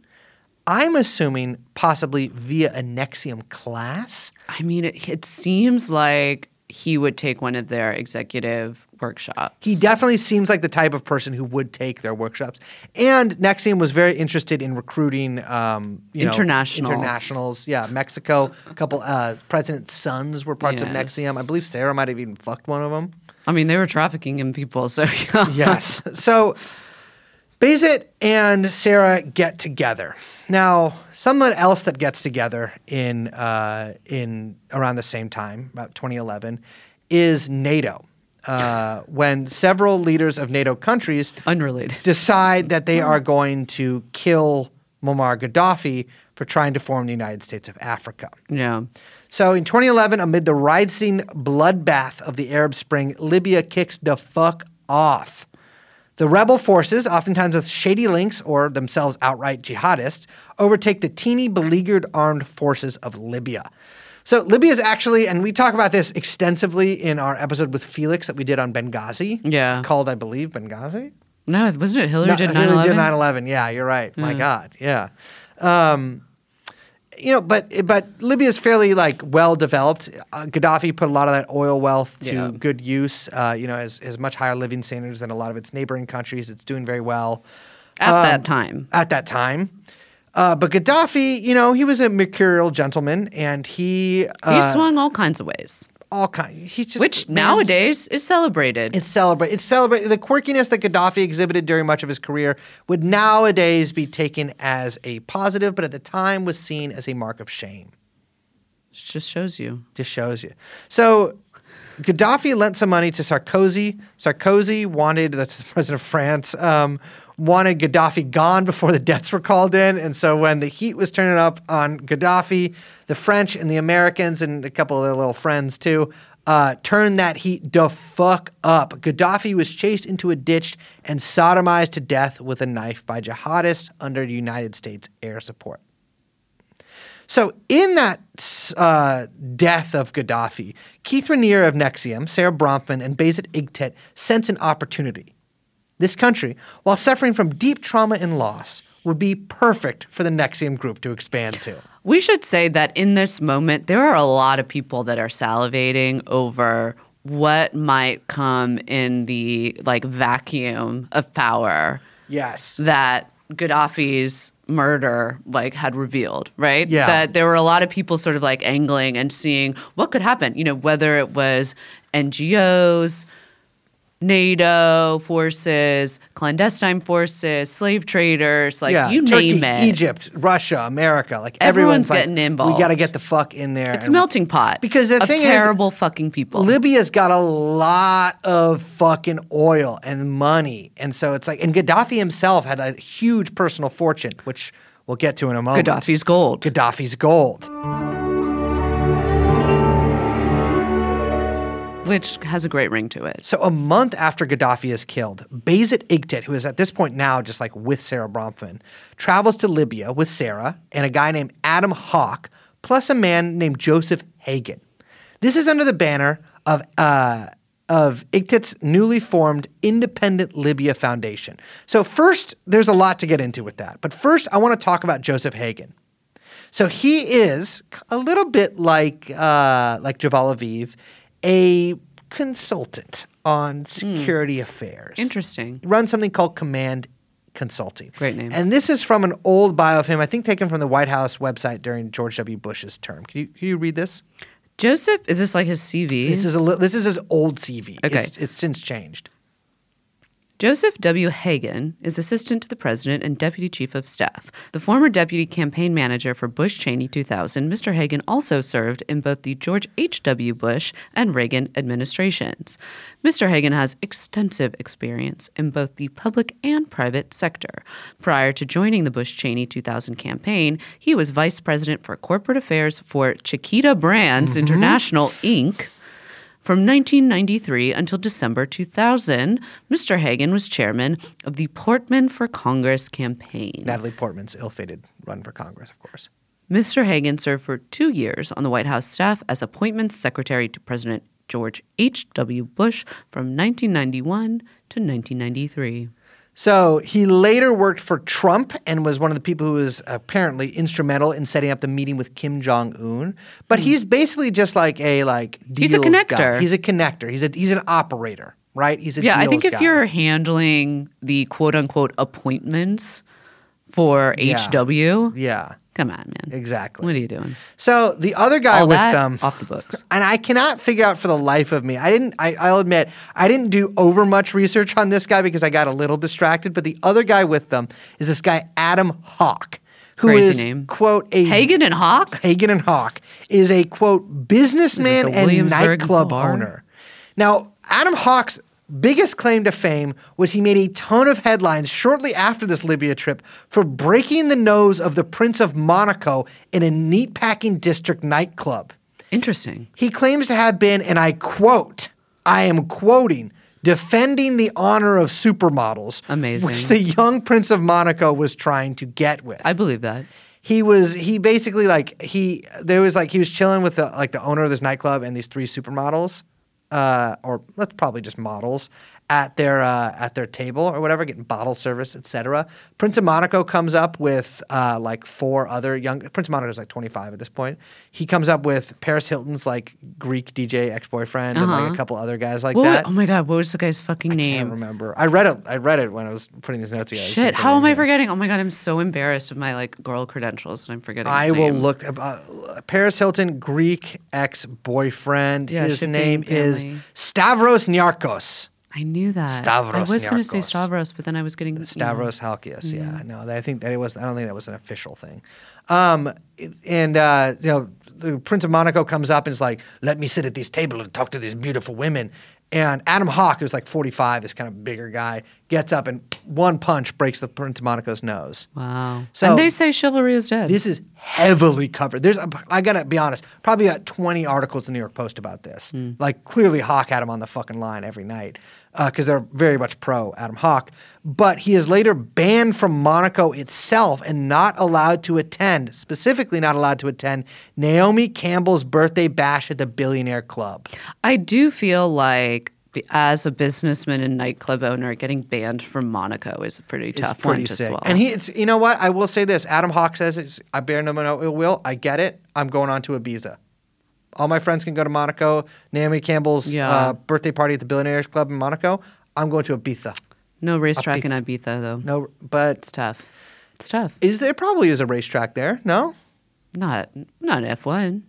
I'm assuming possibly via a NXIVM class. I mean, it, it seems like he would take one of their executive workshops. He definitely seems like the type of person who would take their workshops. And NXIVM was very interested in recruiting um, you know, Internationals. internationals. Yeah, Mexico. A couple uh, president's sons were parts of NXIVM. I believe Sara might have even fucked one of them. I mean, they were trafficking in people, so yeah. yes. So Basit and Sara get together. Now, someone else that gets together in uh, in around the same time, about 2011, is NATO. Uh, when several leaders of NATO countries Unrelated. decide that they are going to kill Muammar Gaddafi for trying to form the United States of Africa. Yeah. So in 2011, amid the rising bloodbath of the Arab Spring, Libya kicks the fuck off. The rebel forces, oftentimes with shady links or themselves outright jihadists, overtake the teeny, beleaguered armed forces of Libya. So Libya is actually, and we talk about this extensively in our episode with Felix that we did on Benghazi. Yeah. Called, I believe, Benghazi. No, wasn't it Hillary No, did Hillary 9 did 11? 9/11. Yeah, you're right. My God, yeah. Um, you know, but but Libya is fairly like well developed. Uh, Gaddafi put a lot of that oil wealth to Yeah. good use. Uh, you know, has, has much higher living standards than a lot of its neighboring countries. It's doing very well At Um, that time. at that time. Uh, but Gaddafi, you know, he was a mercurial gentleman, and he uh, he swung all kinds of ways, all kind. He just which man's- nowadays is celebrated. it's celebrated. It's celebrate the quirkiness that Gaddafi exhibited during much of his career would nowadays be taken as a positive, but at the time was seen as a mark of shame. It just shows you. Just shows you. So Gaddafi lent some money to Sarkozy. Sarkozy wanted, that's the president of France, um, wanted Gaddafi gone before the debts were called in. And so when the heat was turning up on Gaddafi, the French and the Americans and a couple of their little friends too uh, turned that heat the fuck up. Gaddafi was chased into a ditch and sodomized to death with a knife by jihadists under United States air support. So, in that uh, death of Gaddafi, Keith Raniere of NXIVM, Sara Bronfman, and Basit Igtet sense an opportunity. This country, while suffering from deep trauma and loss, would be perfect for the NXIVM group to expand to. We should say that in this moment, there are a lot of people that are salivating over what might come in the like vacuum of power Yes. that Gaddafi's murder like had revealed, right? Yeah. That there were a lot of people sort of like angling and seeing what could happen, you know, whether it was NGOs, NATO forces, clandestine forces, slave traders, like yeah, you Turkey, name it. Egypt, Russia, America, like Everyone's everyone's like, getting involved. We got to get the fuck in there. It's a melting pot Because the of thing is, terrible fucking people. Libya's got a lot of fucking oil and money, and so it's like, and Gaddafi himself had a huge personal fortune, which we'll get to in a moment. Gaddafi's gold. Gaddafi's gold. Which has a great ring to it. So a month after Gaddafi is killed, Basit Igtet, who is at this point now just like with Sara Bronfman, travels to Libya with Sara and a guy named Adam Hock, plus a man named Joseph Hagin. This is under the banner of uh, of Igtet's newly formed Independent Libya Foundation. So first, there's a lot to get into with that, but first I want to talk about Joseph Hagin. So he is a little bit like uh, like Javal Aviv, a consultant on security hmm. affairs. Interesting. Runs something called Command Consulting. Great name. And this is from an old bio of him, I think taken from the White House website during George W. Bush's term. Can you, can you read this? Joseph, is this like his CV? This is a li- this is his old CV. Okay. It's, it's since changed. Joseph W. Hagin is assistant to the president and deputy chief of staff. The former deputy campaign manager for Bush Cheney 2000, Mr. Hagin also served in both the George H.W. Bush and Reagan administrations. Mr. Hagin has extensive experience in both the public and private sector. Prior to joining the Bush Cheney 2000 campaign, he was vice president for corporate affairs for Chiquita Brands mm-hmm. International, Inc. From 1993 until December 2000, Mr. Hagin was chairman of the Portman for Congress campaign. Natalie Portman's ill-fated run for Congress, of course. Mr. Hagin served for two years on the White House staff as appointments secretary to President George H.W. Bush from 1991 to 1993. So he later worked for Trump and was one of the people who was apparently instrumental in setting up the meeting with Kim Jong Un. But he's basically just like a like Hmm. He's a deals guy. connector. He's a connector. He's a he's an operator, right? He's a Yeah, I think if guy. you're handling the quote unquote appointments for Yeah. HW, yeah come on, man. exactly. What are you doing? So the other guy All with that them off the books. and I cannot figure out for the life of me. I didn't. I, I'll admit I didn't do over much research on this guy because I got a little distracted. But the other guy with them is this guy Adam Hock, who is Crazy name. quote a Hagin and Hock? Hagin and Hock is a quote businessman and nightclub bar? owner. Now, Adam Hock's biggest claim to fame was he made a ton of headlines shortly after this Libya trip for breaking the nose of the Prince of Monaco in a meatpacking district nightclub. Interesting. He claims to have been, and I quote, I am quoting, defending the honor of supermodels, Amazing. which the young Prince of Monaco was trying to get with I believe that. he was he basically like he there was like he was chilling with the like the owner of this nightclub and these three supermodels uh or let's probably just models at their uh, at their table or whatever getting bottle service etc prince of monaco comes up with uh like four other young prince of Monaco is like 25 at this point he comes up with paris hilton's like greek dj ex-boyfriend and like Uh-huh. a couple other guys like What, that oh my god, what was the guy's fucking I name? I can't remember i read it i read it when i was putting these notes together Shit, how am I forgetting? Oh my god, I'm so embarrassed of my like girl credentials and I'm forgetting. I will name. look. Uh, Paris Hilton, Greek ex boyfriend. Yeah, His name is. Stavros Niarchos. I knew that. Stavros I was going to say Stavros, but then I was getting you know, Stavros Halkias. Yeah, no, I think that it was. I don't think that was an official thing. Um, and uh, you know, the Prince of Monaco comes up and is like, "Let me sit at this table and talk to these beautiful women." And Adam Hock, who's like 45, this kind of bigger guy, gets up and one punch breaks the Prince of Monaco's nose. Wow. So- and they say chivalry is dead. This is heavily covered. There's, I gotta be honest, probably about 20 articles in the New York Post about this. Like clearly, Hock had him on the fucking line every night Uh, because they're very much pro Adam Hock. But he is later banned from Monaco itself and not allowed to attend, specifically not allowed to attend Naomi Campbell's birthday bash at the Billionaire Club. I do feel like as a businessman and nightclub owner, getting banned from Monaco is a pretty It's tough pretty one to sick. swallow. And he, it's, you know what? I will say this: Adam Hock says it's, I bear no no ill will. I get it. I'm going on to Ibiza. All my friends can go to Monaco. Naomi Campbell's Yeah. uh, birthday party at the Billionaires Club in Monaco. I'm going to Ibiza. no racetrack in Ibiza. Ibiza though. No, but It's tough. It's tough. is there probably is a racetrack there? No, Not not F one.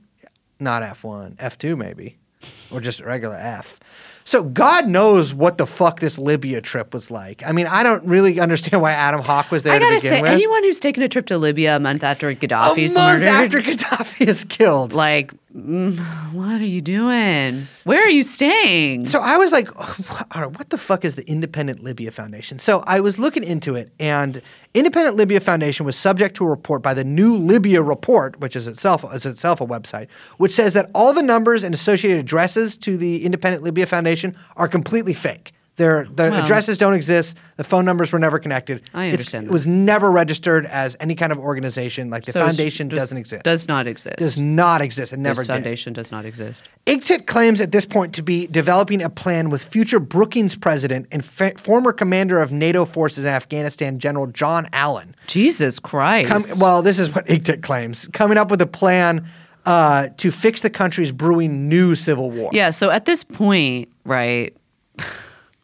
not F1, F2 maybe, or just regular F. So God knows what the fuck this Libya trip was like. I mean, I don't really understand why Adam Hock was there I to gotta begin say, with. anyone who's taken a trip to Libya a month after a Gaddafi's month murdered, after Gaddafi is killed. like, mm, what are you doing? Where are you staying? So I was like, what, what the fuck is the Independent Libya Foundation? So I was looking into it, and Independent Libya Foundation was subject to a report by the New Libya Report, which is itself is itself a website, which says that all the numbers and associated addresses to the Independent Libya Foundation are completely fake. Their the Wow. addresses don't exist. The phone numbers were never connected. I understand It was never registered as any kind of organization. Like the So foundation just- doesn't exist. Does not exist. does not exist. It never this did. foundation does not exist. Igtet claims at this point to be developing a plan with future Brookings president and fa- former commander of NATO forces in Afghanistan, General John Allen. Jesus Christ. Com- well, this is what Igtet claims coming up with a plan uh, to fix the country's brewing new civil war. Yeah, so at this point, right,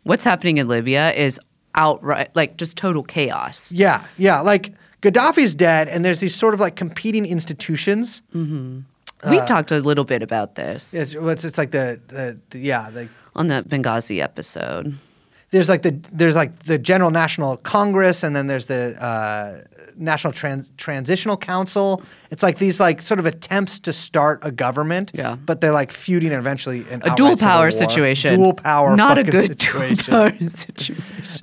what's happening in Libya is outright, like just total chaos. Yeah, yeah. Like Gaddafi's dead, and there's these sort of like competing institutions. Mm-hmm. Uh, we talked a little bit about this It's, it's, it's like the, the, the yeah, like on the Benghazi episode. There's like the there's like the General National Congress, and then there's the uh, National Trans- Transitional Council. It's like these like sort of attempts to start a government, Yeah. but they're like feuding and eventually an A dual power situation. dual power, Not a good situation. dual power situation.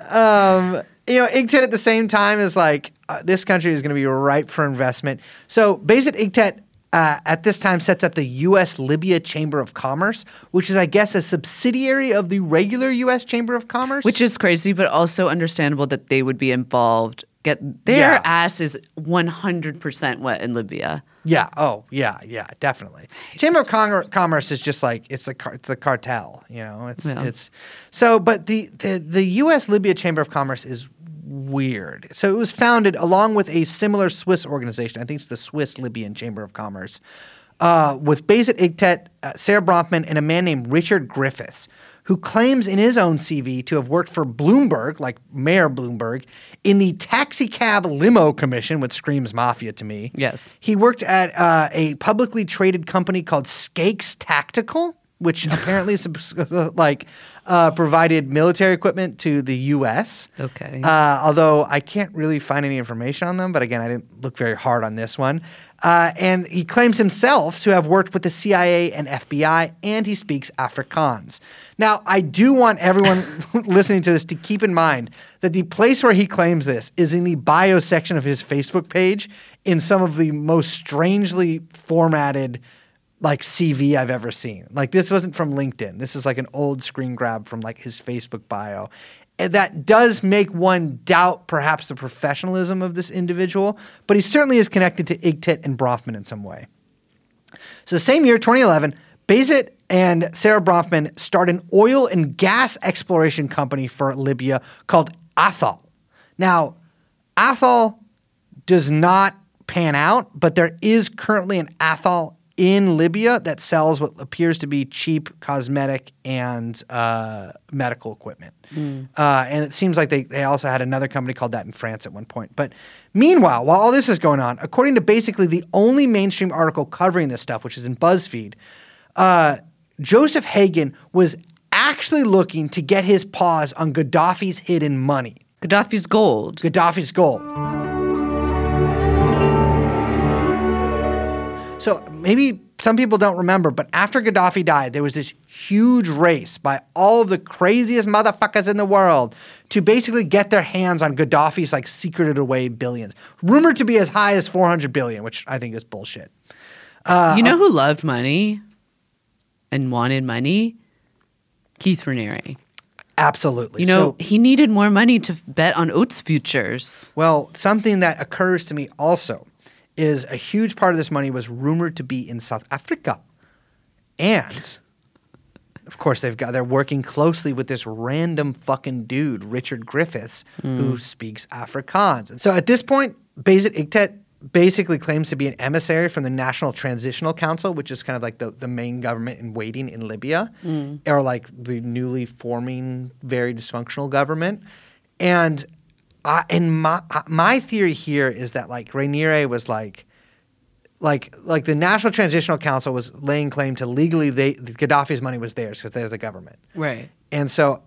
um, you know, Igtet at the same time is like uh, this country is going to be ripe for investment. So, Basit Igtet uh, at this time sets up the U.S. Libya Chamber of Commerce, which is, I guess, a subsidiary of the regular U.S. Chamber of Commerce. Which is crazy, but also understandable that they would be involved. Get their Yeah. ass is 100% wet in Libya. Yeah. Oh, yeah. Yeah. Definitely. Chamber of Cong- Commerce is just like it's a car- it's a cartel. You know, it's Yeah. it's so. But the, the the U.S. Libya Chamber of Commerce is weird. So it was founded along with a similar Swiss organization. I think it's the Swiss Libyan Chamber of Commerce, uh, with Basit Igtet, uh, Sara Bronfman, and a man named Richard Griffiths. Who claims in his own CV to have worked for Bloomberg, like Mayor Bloomberg, in the Taxi Cab Limo Commission, which screams mafia to me. Yes. He worked at uh, a publicly traded company called Skakes Tactical, which apparently like uh, provided military equipment to the U.S. Okay. Uh, although I can't really find any information on them, but again, I didn't look very hard on this one. Uh, and he claims himself to have worked with the CIA and FBI, and he speaks Afrikaans. Now, I do want everyone listening to this to keep in mind that the place where he claims this is in the bio section of his Facebook page in some of the most strangely formatted like CV I've ever seen. Like this wasn't from LinkedIn. This is like an old screen grab from like his Facebook bio. And that does make one doubt perhaps the professionalism of this individual, but he certainly is connected to Igtet and Bronfman in some way. So the same year, 2011, Basit and Sara Bronfman start an oil and gas exploration company for Libya called Athol. Now, Athol does not pan out, but there is currently an Athol in Libya that sells what appears to be cheap cosmetic and uh, medical equipment. Uh, and it seems like they, they also had another company called that in France at one point. But meanwhile, while all this is going on, according to basically the only mainstream article covering this stuff, which is in BuzzFeed, uh, Joseph Hagin was actually looking to get his paws on Gaddafi's hidden money, Gaddafi's gold. Gaddafi's gold. So maybe some people don't remember, but after Gaddafi died, there was this huge race by all of the craziest motherfuckers in the world to basically get their hands on Gaddafi's like secreted away billions, rumored to be as high as 400 billion, which I think is bullshit. Uh, you know uh, who loved money and wanted money? Keith Raniere. Absolutely. You know, So- he needed more money to bet on oats futures. Well, something that occurs to me also is a huge part of this money was rumored to be in South Africa. And of course they've got they're working closely with this random fucking dude, Richard Griffiths, who hmm. speaks Afrikaans. And so at this point, Basit Igtet basically claims to be an emissary from the National Transitional Council, which is kind of like the, the main government in waiting in Libya, hmm. or like the newly forming, very dysfunctional government. And I, and my my theory here is that like Raniere was like like like the National Transitional Council was laying claim to legally they Gaddafi's money was theirs because they're the government. Right. And so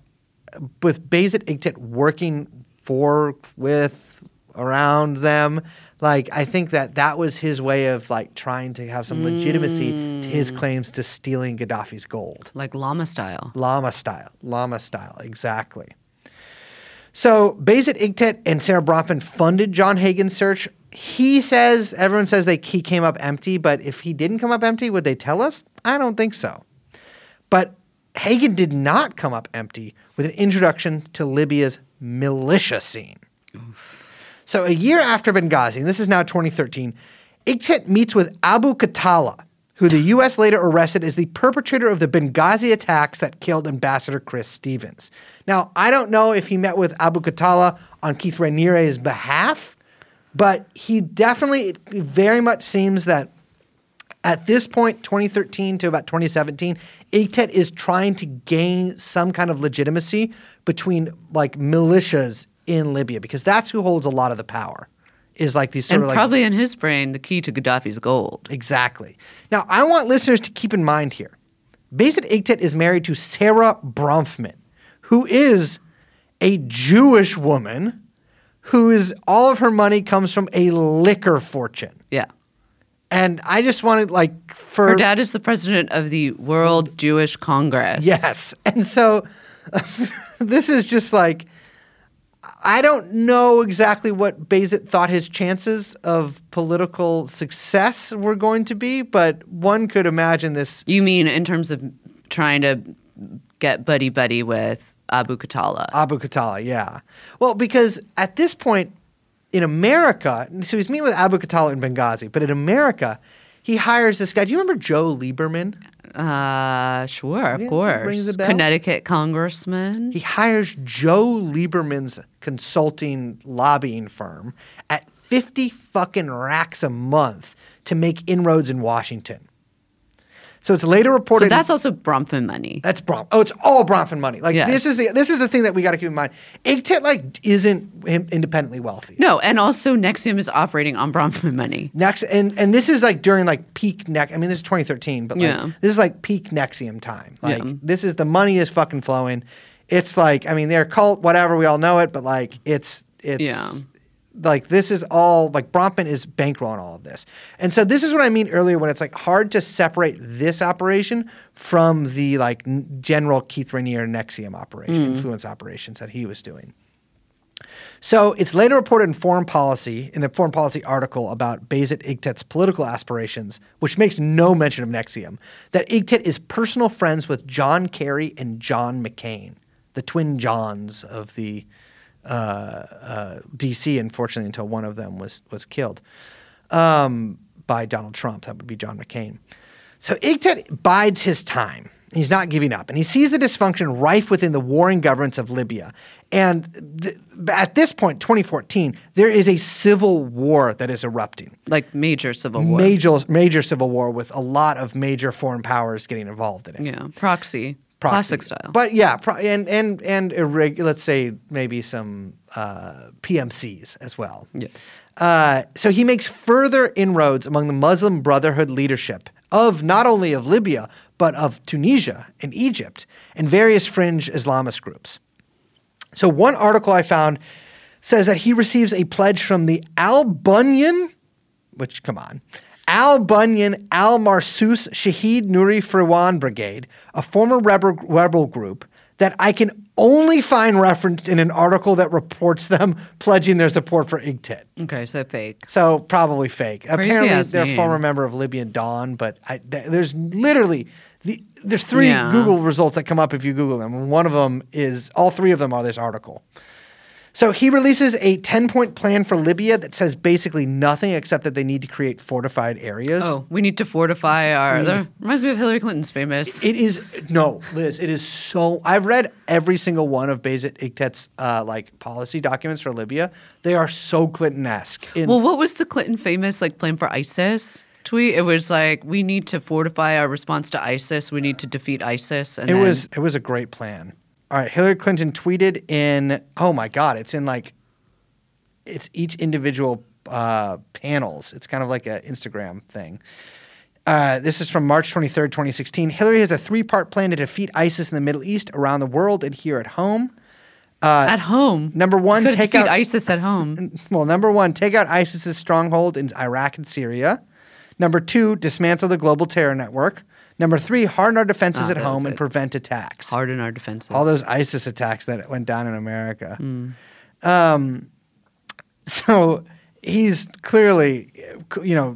with Basit Igtet working for with around them like I think that that was his way of like trying to have some legitimacy to his mm. claims to stealing Gaddafi's gold. Like llama style. Llama style. Llama style, exactly. So Basit Igtet and Sara Bronfman funded John Hagin's search. He says, everyone says they, he came up empty, but if he didn't come up empty, would they tell us? I don't think so. But Hagin did not come up empty with an introduction to Libya's militia scene. So a year after Benghazi, and this is now 2013, Igtet meets with Abu Khatala, who the U.S. later arrested as the perpetrator of the Benghazi attacks that killed Ambassador Chris Stevens. Now, I don't know if he met with Abu Khatala on Keith Raniere's behalf, but he definitely, it very much seems that at this point, 2013 to about 2017, Igtet is trying to gain some kind of legitimacy between like militias in Libya because that's who holds a lot of the power. Is like these sort And of like probably in his brain, the key to Gaddafi's gold. Exactly. Now, I want listeners to keep in mind here Basit Igtet is married to Sara Bronfman, who is a Jewish woman who is all of her money comes from a liquor fortune. Yeah. And I just wanted like for Her dad is the president of the World Jewish Congress. Yes. And so this is just like I don't know exactly what Basit thought his chances of political success were going to be, but one could imagine this You mean in terms of trying to get buddy buddy with Abu Khatala? Abu Khatala, yeah. Well, because at this point in America, so he's meeting with Abu Khatala in Benghazi, but in America, he hires this guy. Do you remember Joe Lieberman? Uh, sure, of Yeah, course. rings a bell. Connecticut congressman. He hires Joe Lieberman's consulting lobbying firm at 50 fucking racks a month to make inroads in Washington. So it's later reported So that's also Bronfman money. that's Brom. Oh, it's all Bronfman money. Like Yes. this is the this is the thing that we got to keep in mind. Igtet like isn't independently wealthy. No, and also NXIVM is operating on Bronfman money. Next, and and this is like during like peak neck. I mean, this is 2013, but like, Yeah. this is like peak NXIVM time. Like Yeah. this is the money is fucking flowing. It's like I mean, they're a cult, whatever. We all know it, but like it's it's Yeah. like this is all like Bronfman is bankrolling all of this, and so this is what I mean earlier when it's like hard to separate this operation from the like n- general Keith Raniere NXIVM operation, mm. influence operations that he was doing. So it's later reported in Foreign Policy, in a Foreign Policy article about Basit Igtet's political aspirations, which makes no mention of NXIVM, that Igtet is personal friends with John Kerry and John McCain, the twin Johns of the uh, uh, D.C. Unfortunately, until one of them was was killed um, by Donald Trump. That would be John McCain. So Igtet bides his time. He's not giving up, and he sees the dysfunction rife within the warring governments of Libya. And th- at this point, 2014, there is a civil war that is erupting. Like major civil war. Major, major civil war with a lot of major foreign powers getting involved in it. Yeah. Proxy. Proxy. Classic style. But yeah, pro- and and and irreg- let's say maybe some uh, PMCs as well. Yeah. Uh, so he makes further inroads among the Muslim Brotherhood leadership of not only of Libya but of Tunisia and Egypt and various fringe Islamist groups. So one article I found says that he receives a pledge from the Al Bunyan, which come on, Al Bunyan Al Marsus Shahid Nuri Firwan Brigade, a former rebel, rebel group that I can only find referenced in an article that reports them pledging their support for Igtet. Okay, so fake. So probably fake. Apparently, ass they're a former member of Libyan Dawn, but I, th- there's literally the there's three Yeah. Google results that come up if you Google them. and One of them is all three of them are this article. So he releases a 10 point plan for Libya that says basically nothing except that they need to create fortified areas. Oh, we need to fortify our. That reminds me of Hillary Clinton's famous. It is no, Liz. It is so. I've read every single one of Basit Igtet's uh, like policy documents for Libya. They are so Clinton-esque. Well, what was the Clinton famous like plan for ISIS tweet? It was like we need to fortify our response to ISIS. We need to defeat ISIS. And It then- was it was a great plan. All right, Hillary Clinton tweeted in oh my god, it's in like it's each individual uh, panels. It's kind of like an Instagram thing. Uh, this is from March 23rd, 2016. Hillary has a three part plan to defeat ISIS in the Middle East, around the world, and here at home. at home. Number one, Could've take defeat out ISIS at home. Well, number one, take out ISIS's stronghold in Iraq and Syria. Number two, dismantle the global terror network. Number three, harden our defenses Ah, at home and prevent attacks. Harden our defenses. All those ISIS attacks that went down in America. Hmm. Um, so he's clearly, you know,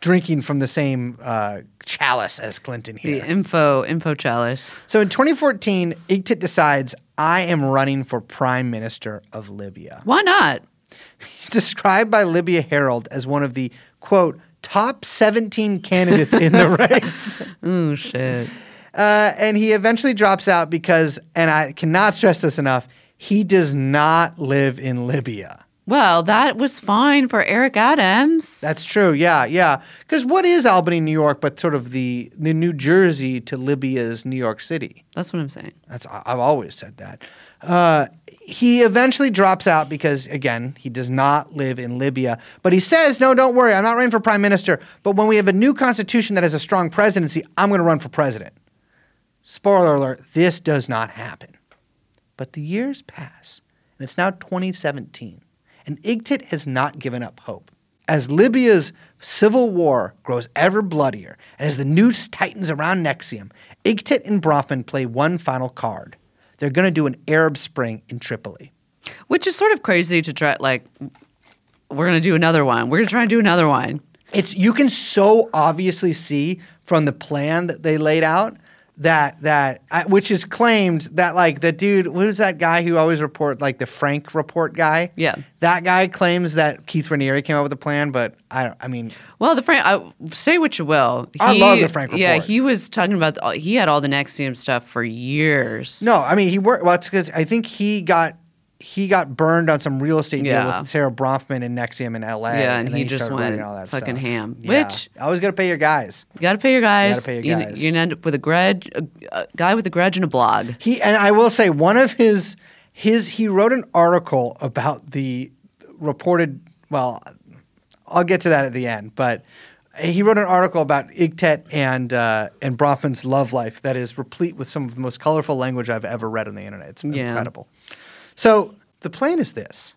drinking from the same uh, chalice as Clinton here. the info info chalice. So in 2014, Igtet decides, I am running for prime minister of Libya. Why not? He's described by Libya Herald as one of the, quote, top 17 candidates in the race. Oh shit. Uh, and he eventually drops out because, and I cannot stress this enough, he does not live in Libya. Well, that was fine for Eric Adams. That's true. Yeah, yeah. Because what is Albany, New York, but sort of the the New Jersey to Libya's New York City? That's what I'm saying. That's I've always said that. Uh, he eventually drops out because again he does not live in Libya. But he says, "No, don't worry. I'm not running for prime minister. But when we have a new constitution that has a strong presidency, I'm going to run for president." Spoiler alert: This does not happen. But the years pass, and it's now 2017, and Igtet has not given up hope. As Libya's civil war grows ever bloodier, and as the noose tightens around NXIVM, Igtet and Bronfman play one final card. They're going to do an Arab Spring in Tripoli. Which is sort of crazy to try like we're gonna do another one. We're gonna try and do another one. It's you can so obviously see from the plan that they laid out that that which is claimed that like the dude who's that guy who always report like the Frank report guy Yeah. that guy claims that Keith Raniere came up with the plan but I I mean Well, the Frank, I, say what you will. I love the Frank report. Yeah, he was talking about. The, he had all the NXIVM stuff for years. no I mean he worked well it's because I think he got he got burned on some real estate deal with Sara Bronfman and NXIVM in L.A. Yeah, and then he just went all that fucking stuff. ham. Yeah. Which- was gonna pay your guys. You got to pay your guys. Got to pay your You- guys. You're gonna end up with a grudge, a, a guy with a grudge and a blog. He and I will say one of his his he wrote an article about the reported. Well, I'll get to that at the end, but he wrote an article about Igtet and uh, and Bronfman's love life that is replete with some of the most colorful language I've ever read on the internet. It's Yeah. incredible. So the plan is this.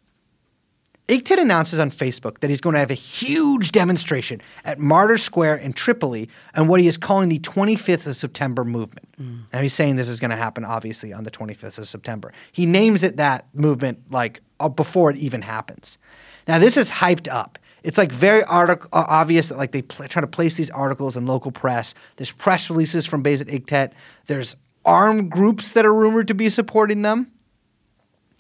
Igtet announces on Facebook that he's going to have a huge demonstration at Martyr Square in Tripoli on what he is calling the 25th of September movement. Now he's saying this is going to happen obviously on the 25th of September. He names it that movement like uh, before it even happens. Now this is hyped up. It's like very artic- uh, obvious that like they pl- try to place these articles in local press. There's press releases from Basit Igtet. There's armed groups that are rumored to be supporting them.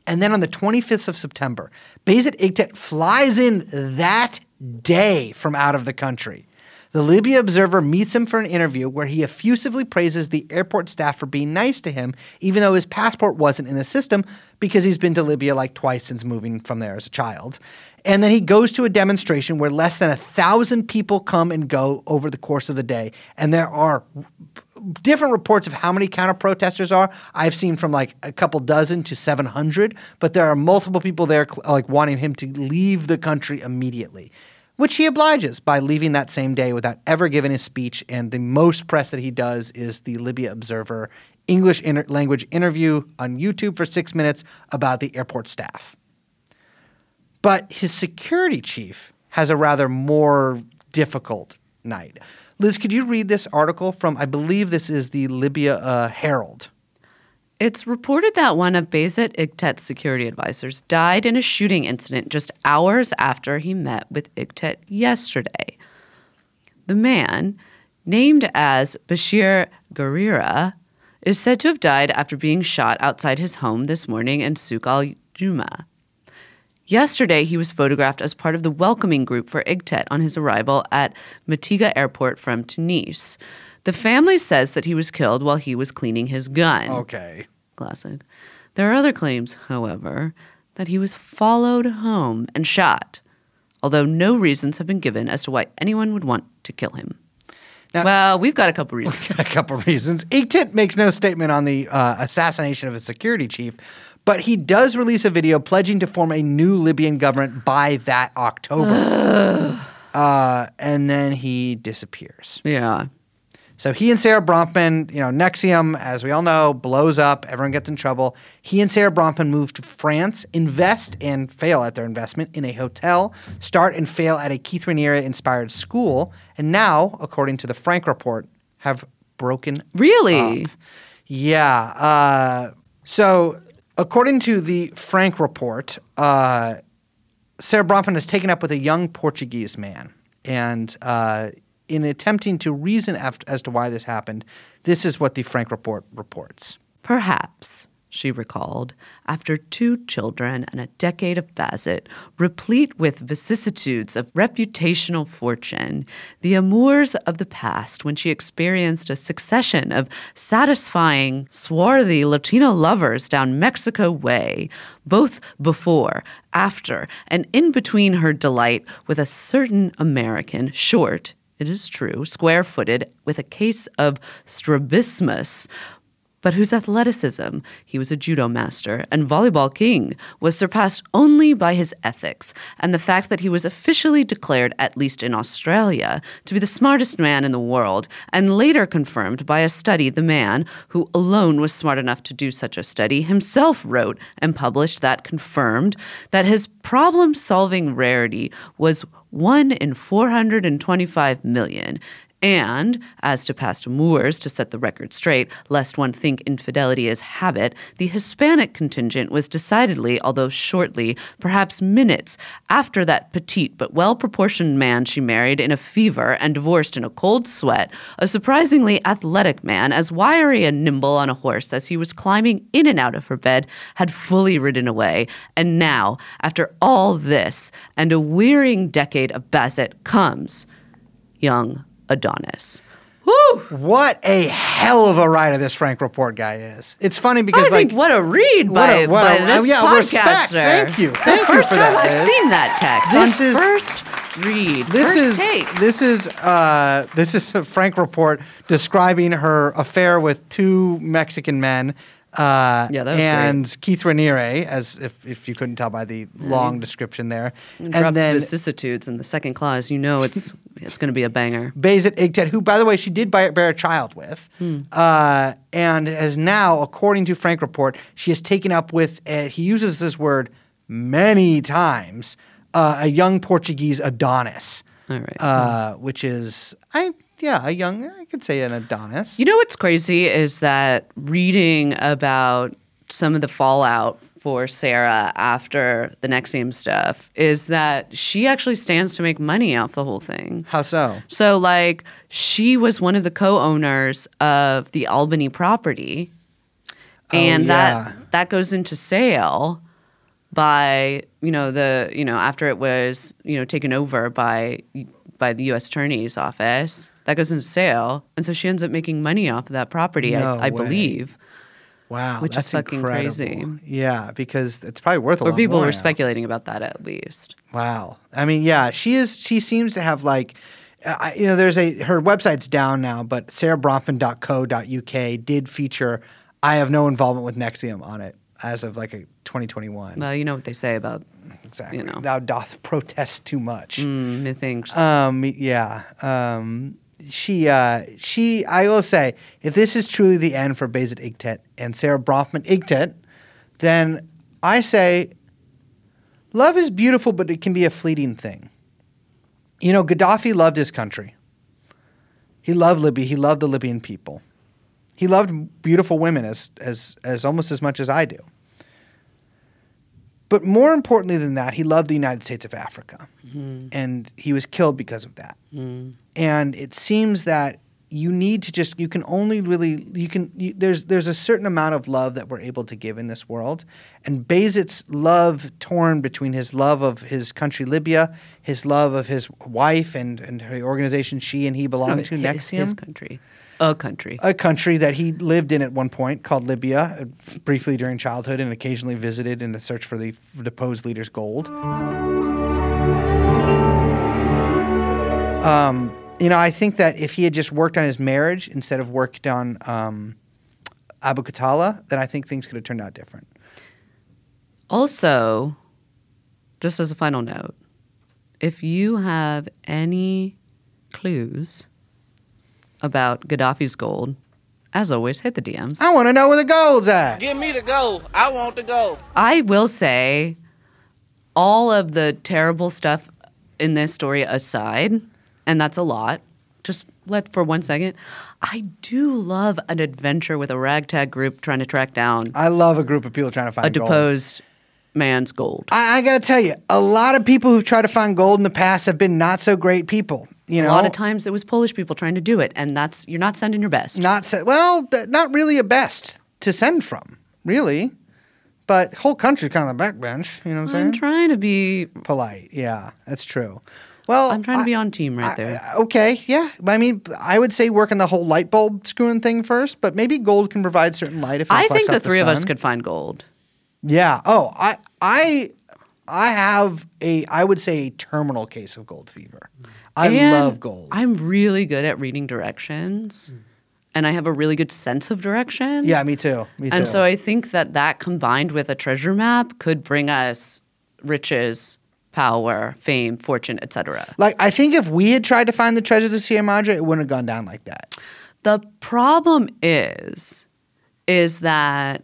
And then on the 25th of September, Basit Igtet flies in that day from out of the country. The Libya Observer meets him for an interview where he effusively praises the airport staff for being nice to him, even though his passport wasn't in the system because he's been to Libya like twice since moving from there as a child. And then he goes to a demonstration where less than a thousand people come and go over the course of the day. And there are different reports of how many counter protesters are. I've seen from like a couple dozen to 700, but there are multiple people there uh, like wanting him to leave the country immediately, which he obliges by leaving that same day without ever giving a speech. And the most press that he does is the Libya Observer English inter- language interview on YouTube for six minutes about the airport staff. But his security chief has a rather more difficult night. Liz, could you read this article from, I believe this is the Libya uh, Herald? It's reported that one of Basit Igtet's security advisors died in a shooting incident just hours after he met with Igtet yesterday. The man, named as Bashir Garira, is said to have died after being shot outside his home this morning in Souk al Juma. Yesterday, he was photographed as part of the welcoming group for Igtet on his arrival at Mitiga Airport from Tunis. The family says that he was killed while he was cleaning his gun. Okay. Classic. There are other claims, however, that he was followed home and shot, although no reasons have been given as to why anyone would want to kill him. Now- well, we've got a couple reasons. a couple reasons. Igtet makes no statement on the uh, assassination of a security chief, but he does release a video pledging to form a new Libyan government by that October. uh, and then he disappears. yeah. So he and Sara Bronfman, you know, NXIVM, as we all know, blows up. Everyone gets in trouble. He and Sara Bronfman move to France, invest and fail at their investment in a hotel, start and fail at a Keith Raniere inspired school, and now, according to the Frank report, have broken Really? yeah. Uh, so, according to the Frank report, uh, Sara Bronfman has taken up with a young Portuguese man. And uh, in attempting to reason as to why this happened, this is what the Frank report reports. Perhaps, she recalled, after two children and a decade of Basit, replete with vicissitudes of reputational fortune, the amours of the past when she experienced a succession of satisfying, swarthy Latino lovers down Mexico Way, both before, after, and in between her delight with a certain American, short, it is true, square footed, with a case of strabismus, but whose athleticism, he was a judo master and volleyball king, was surpassed only by his ethics and the fact that he was officially declared, at least in Australia, to be the smartest man in the world, and later confirmed by a study the man, who alone was smart enough to do such a study, himself wrote and published that confirmed that his problem solving rarity was 1 in 425 million. And, as to past amours, to set the record straight, lest one think infidelity is habit, the Hispanic contingent was decidedly, although shortly, perhaps minutes, after that petite but well proportioned man she married in a fever and divorced in a cold sweat, a surprisingly athletic man, as wiry and nimble on a horse as he was climbing in and out of her bed, had fully ridden away. And now, after all this, and a wearying decade of Basit, comes young Adonis. Woo! What a hell of a writer this Frank report guy is. It's funny because, I like, think what a read what by, a- what by a- this yeah, respect. podcaster. Thank you. The Thank you first for time that, I've Liz. seen that text This on is- first read. this first is take. this is uh, this is a Frank report describing her affair with two Mexican men. Uh, Yeah, that was and Keith Raniere, as if, if you couldn't tell by the long description there, and, and then vicissitudes in the second clause. You know it's it's going to be a banger. Basit Igtet, who, by the way, she did bear, bear a child with, Hmm. uh, and has now, according to Frank Report, she has taken up with, uh, he uses this word many times, uh, a young Portuguese Adonis, All right. uh, which is, I yeah, a young, I could say an Adonis. You know what's crazy is that reading about some of the fallout for Sara after the NXIVM stuff is that she actually stands to make money off the whole thing. How so? So, like, she was one of the co-owners of the Albany property, oh, and yeah. that that goes into sale by you know the you know after it was you know taken over by by the U.S. Attorney's office. That goes into sale, and so she ends up making money off of that property. No I, I believe, Wow, Which is fucking incredible. crazy. Yeah, because it's probably worth a or lot people more were now. speculating about that at least. Wow. I mean, yeah, she is. She seems to have like, uh, I- you know, there's a her website's down now, but sarahbronfman.co.uk did feature. I have no involvement with NXIVM on it as of like a 2021. Well, you know what they say about exactly. you know. Thou doth protest too much. mm, the things. Um. Yeah. Um. She. Uh. She. I will say, if this is truly the end for Basit Igtet and Sara Bronfman Igtet, then I say, love is beautiful, but it can be a fleeting thing. You know, Gaddafi loved his country. He loved Libya. He loved the Libyan people. He loved beautiful women as as as almost as much as I do. But more importantly than that, he loved the United States of Africa, mm-hmm. and he was killed because of that. Mm-hmm. And it seems that you need to just you can only really you can you, there's there's a certain amount of love that we're able to give in this world. And Basit's love torn between his love of his country Libya his love of his wife and and her organization she and he belonged to his, NXIVM. his country, a country. a country that he lived in at one point called Libya, uh, briefly during childhood, and occasionally visited in the search for the deposed leader's gold. Um, you know, I think that if he had just worked on his marriage instead of worked on um, Abu Khattala, then I think things could have turned out different. Also, just as a final note, if you have any clues about Gaddafi's gold, as always, hit the DMs. I want to know where the gold's at. Give me the gold. I want the gold. I will say, all of the terrible stuff in this story aside, and that's a lot. Just let for one second. I do love an adventure with a ragtag group trying to track down I love a group of people trying to find a gold. deposed man's gold. I, I got to tell you, a lot of people who've tried to find gold in the past have been not so great people. You know, a lot of times it was Polish people trying to do it, and that's you're not sending your best. not se- well, th- not really a best to send from, really. But whole country kind of the backbench. You know what I'm saying? I'm trying to be. Polite, yeah, that's true. Well, I'm trying to I- be on team right I- there. I- okay, yeah. I mean, I would say work on the whole light bulb screwing thing first, but maybe gold can provide certain light if I think the three of us could find gold. Yeah. Oh, I, I, I have a, I would say a terminal case of gold fever. I And love gold. I'm really good at reading directions, hmm. and I have a really good sense of direction. yeah, me too. Me too. And so I think that that combined with a treasure map could bring us riches, power, fame, fortune, etc. like, I think if we had tried to find the treasures of Sierra Madre, it wouldn't have gone down like that. The problem is, is that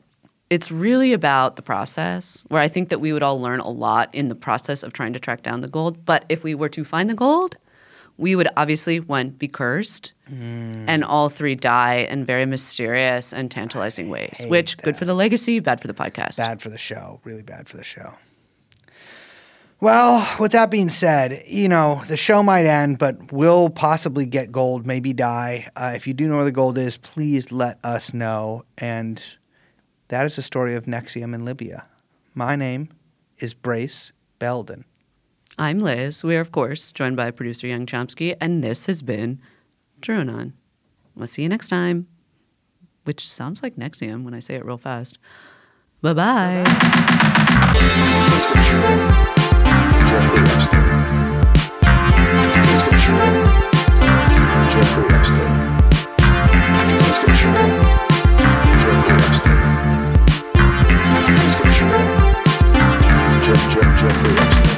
it's really about the process. Where I think that we would all learn a lot in the process of trying to track down the gold. But if we were to find the gold, we would obviously one be cursed, Mm. and all three die in very mysterious and tantalizing ways. Which good for the legacy, bad for the podcast. Bad for the show. Really bad for the show. Well, with that being said, you know, the show might end, but we'll possibly get gold, maybe die. Uh, if you do know where the gold is, please let us know. And that is the story of NXIVM in Libya. My name is Brace Belden. I'm Liz. We are, of course, joined by producer Young Chomsky, and this has been Drone We'll see you next time, which sounds like NXIVM when I say it real fast. Bye bye. Jeffrey Epstein. Jeff, Jeff, Jeffrey Epstein.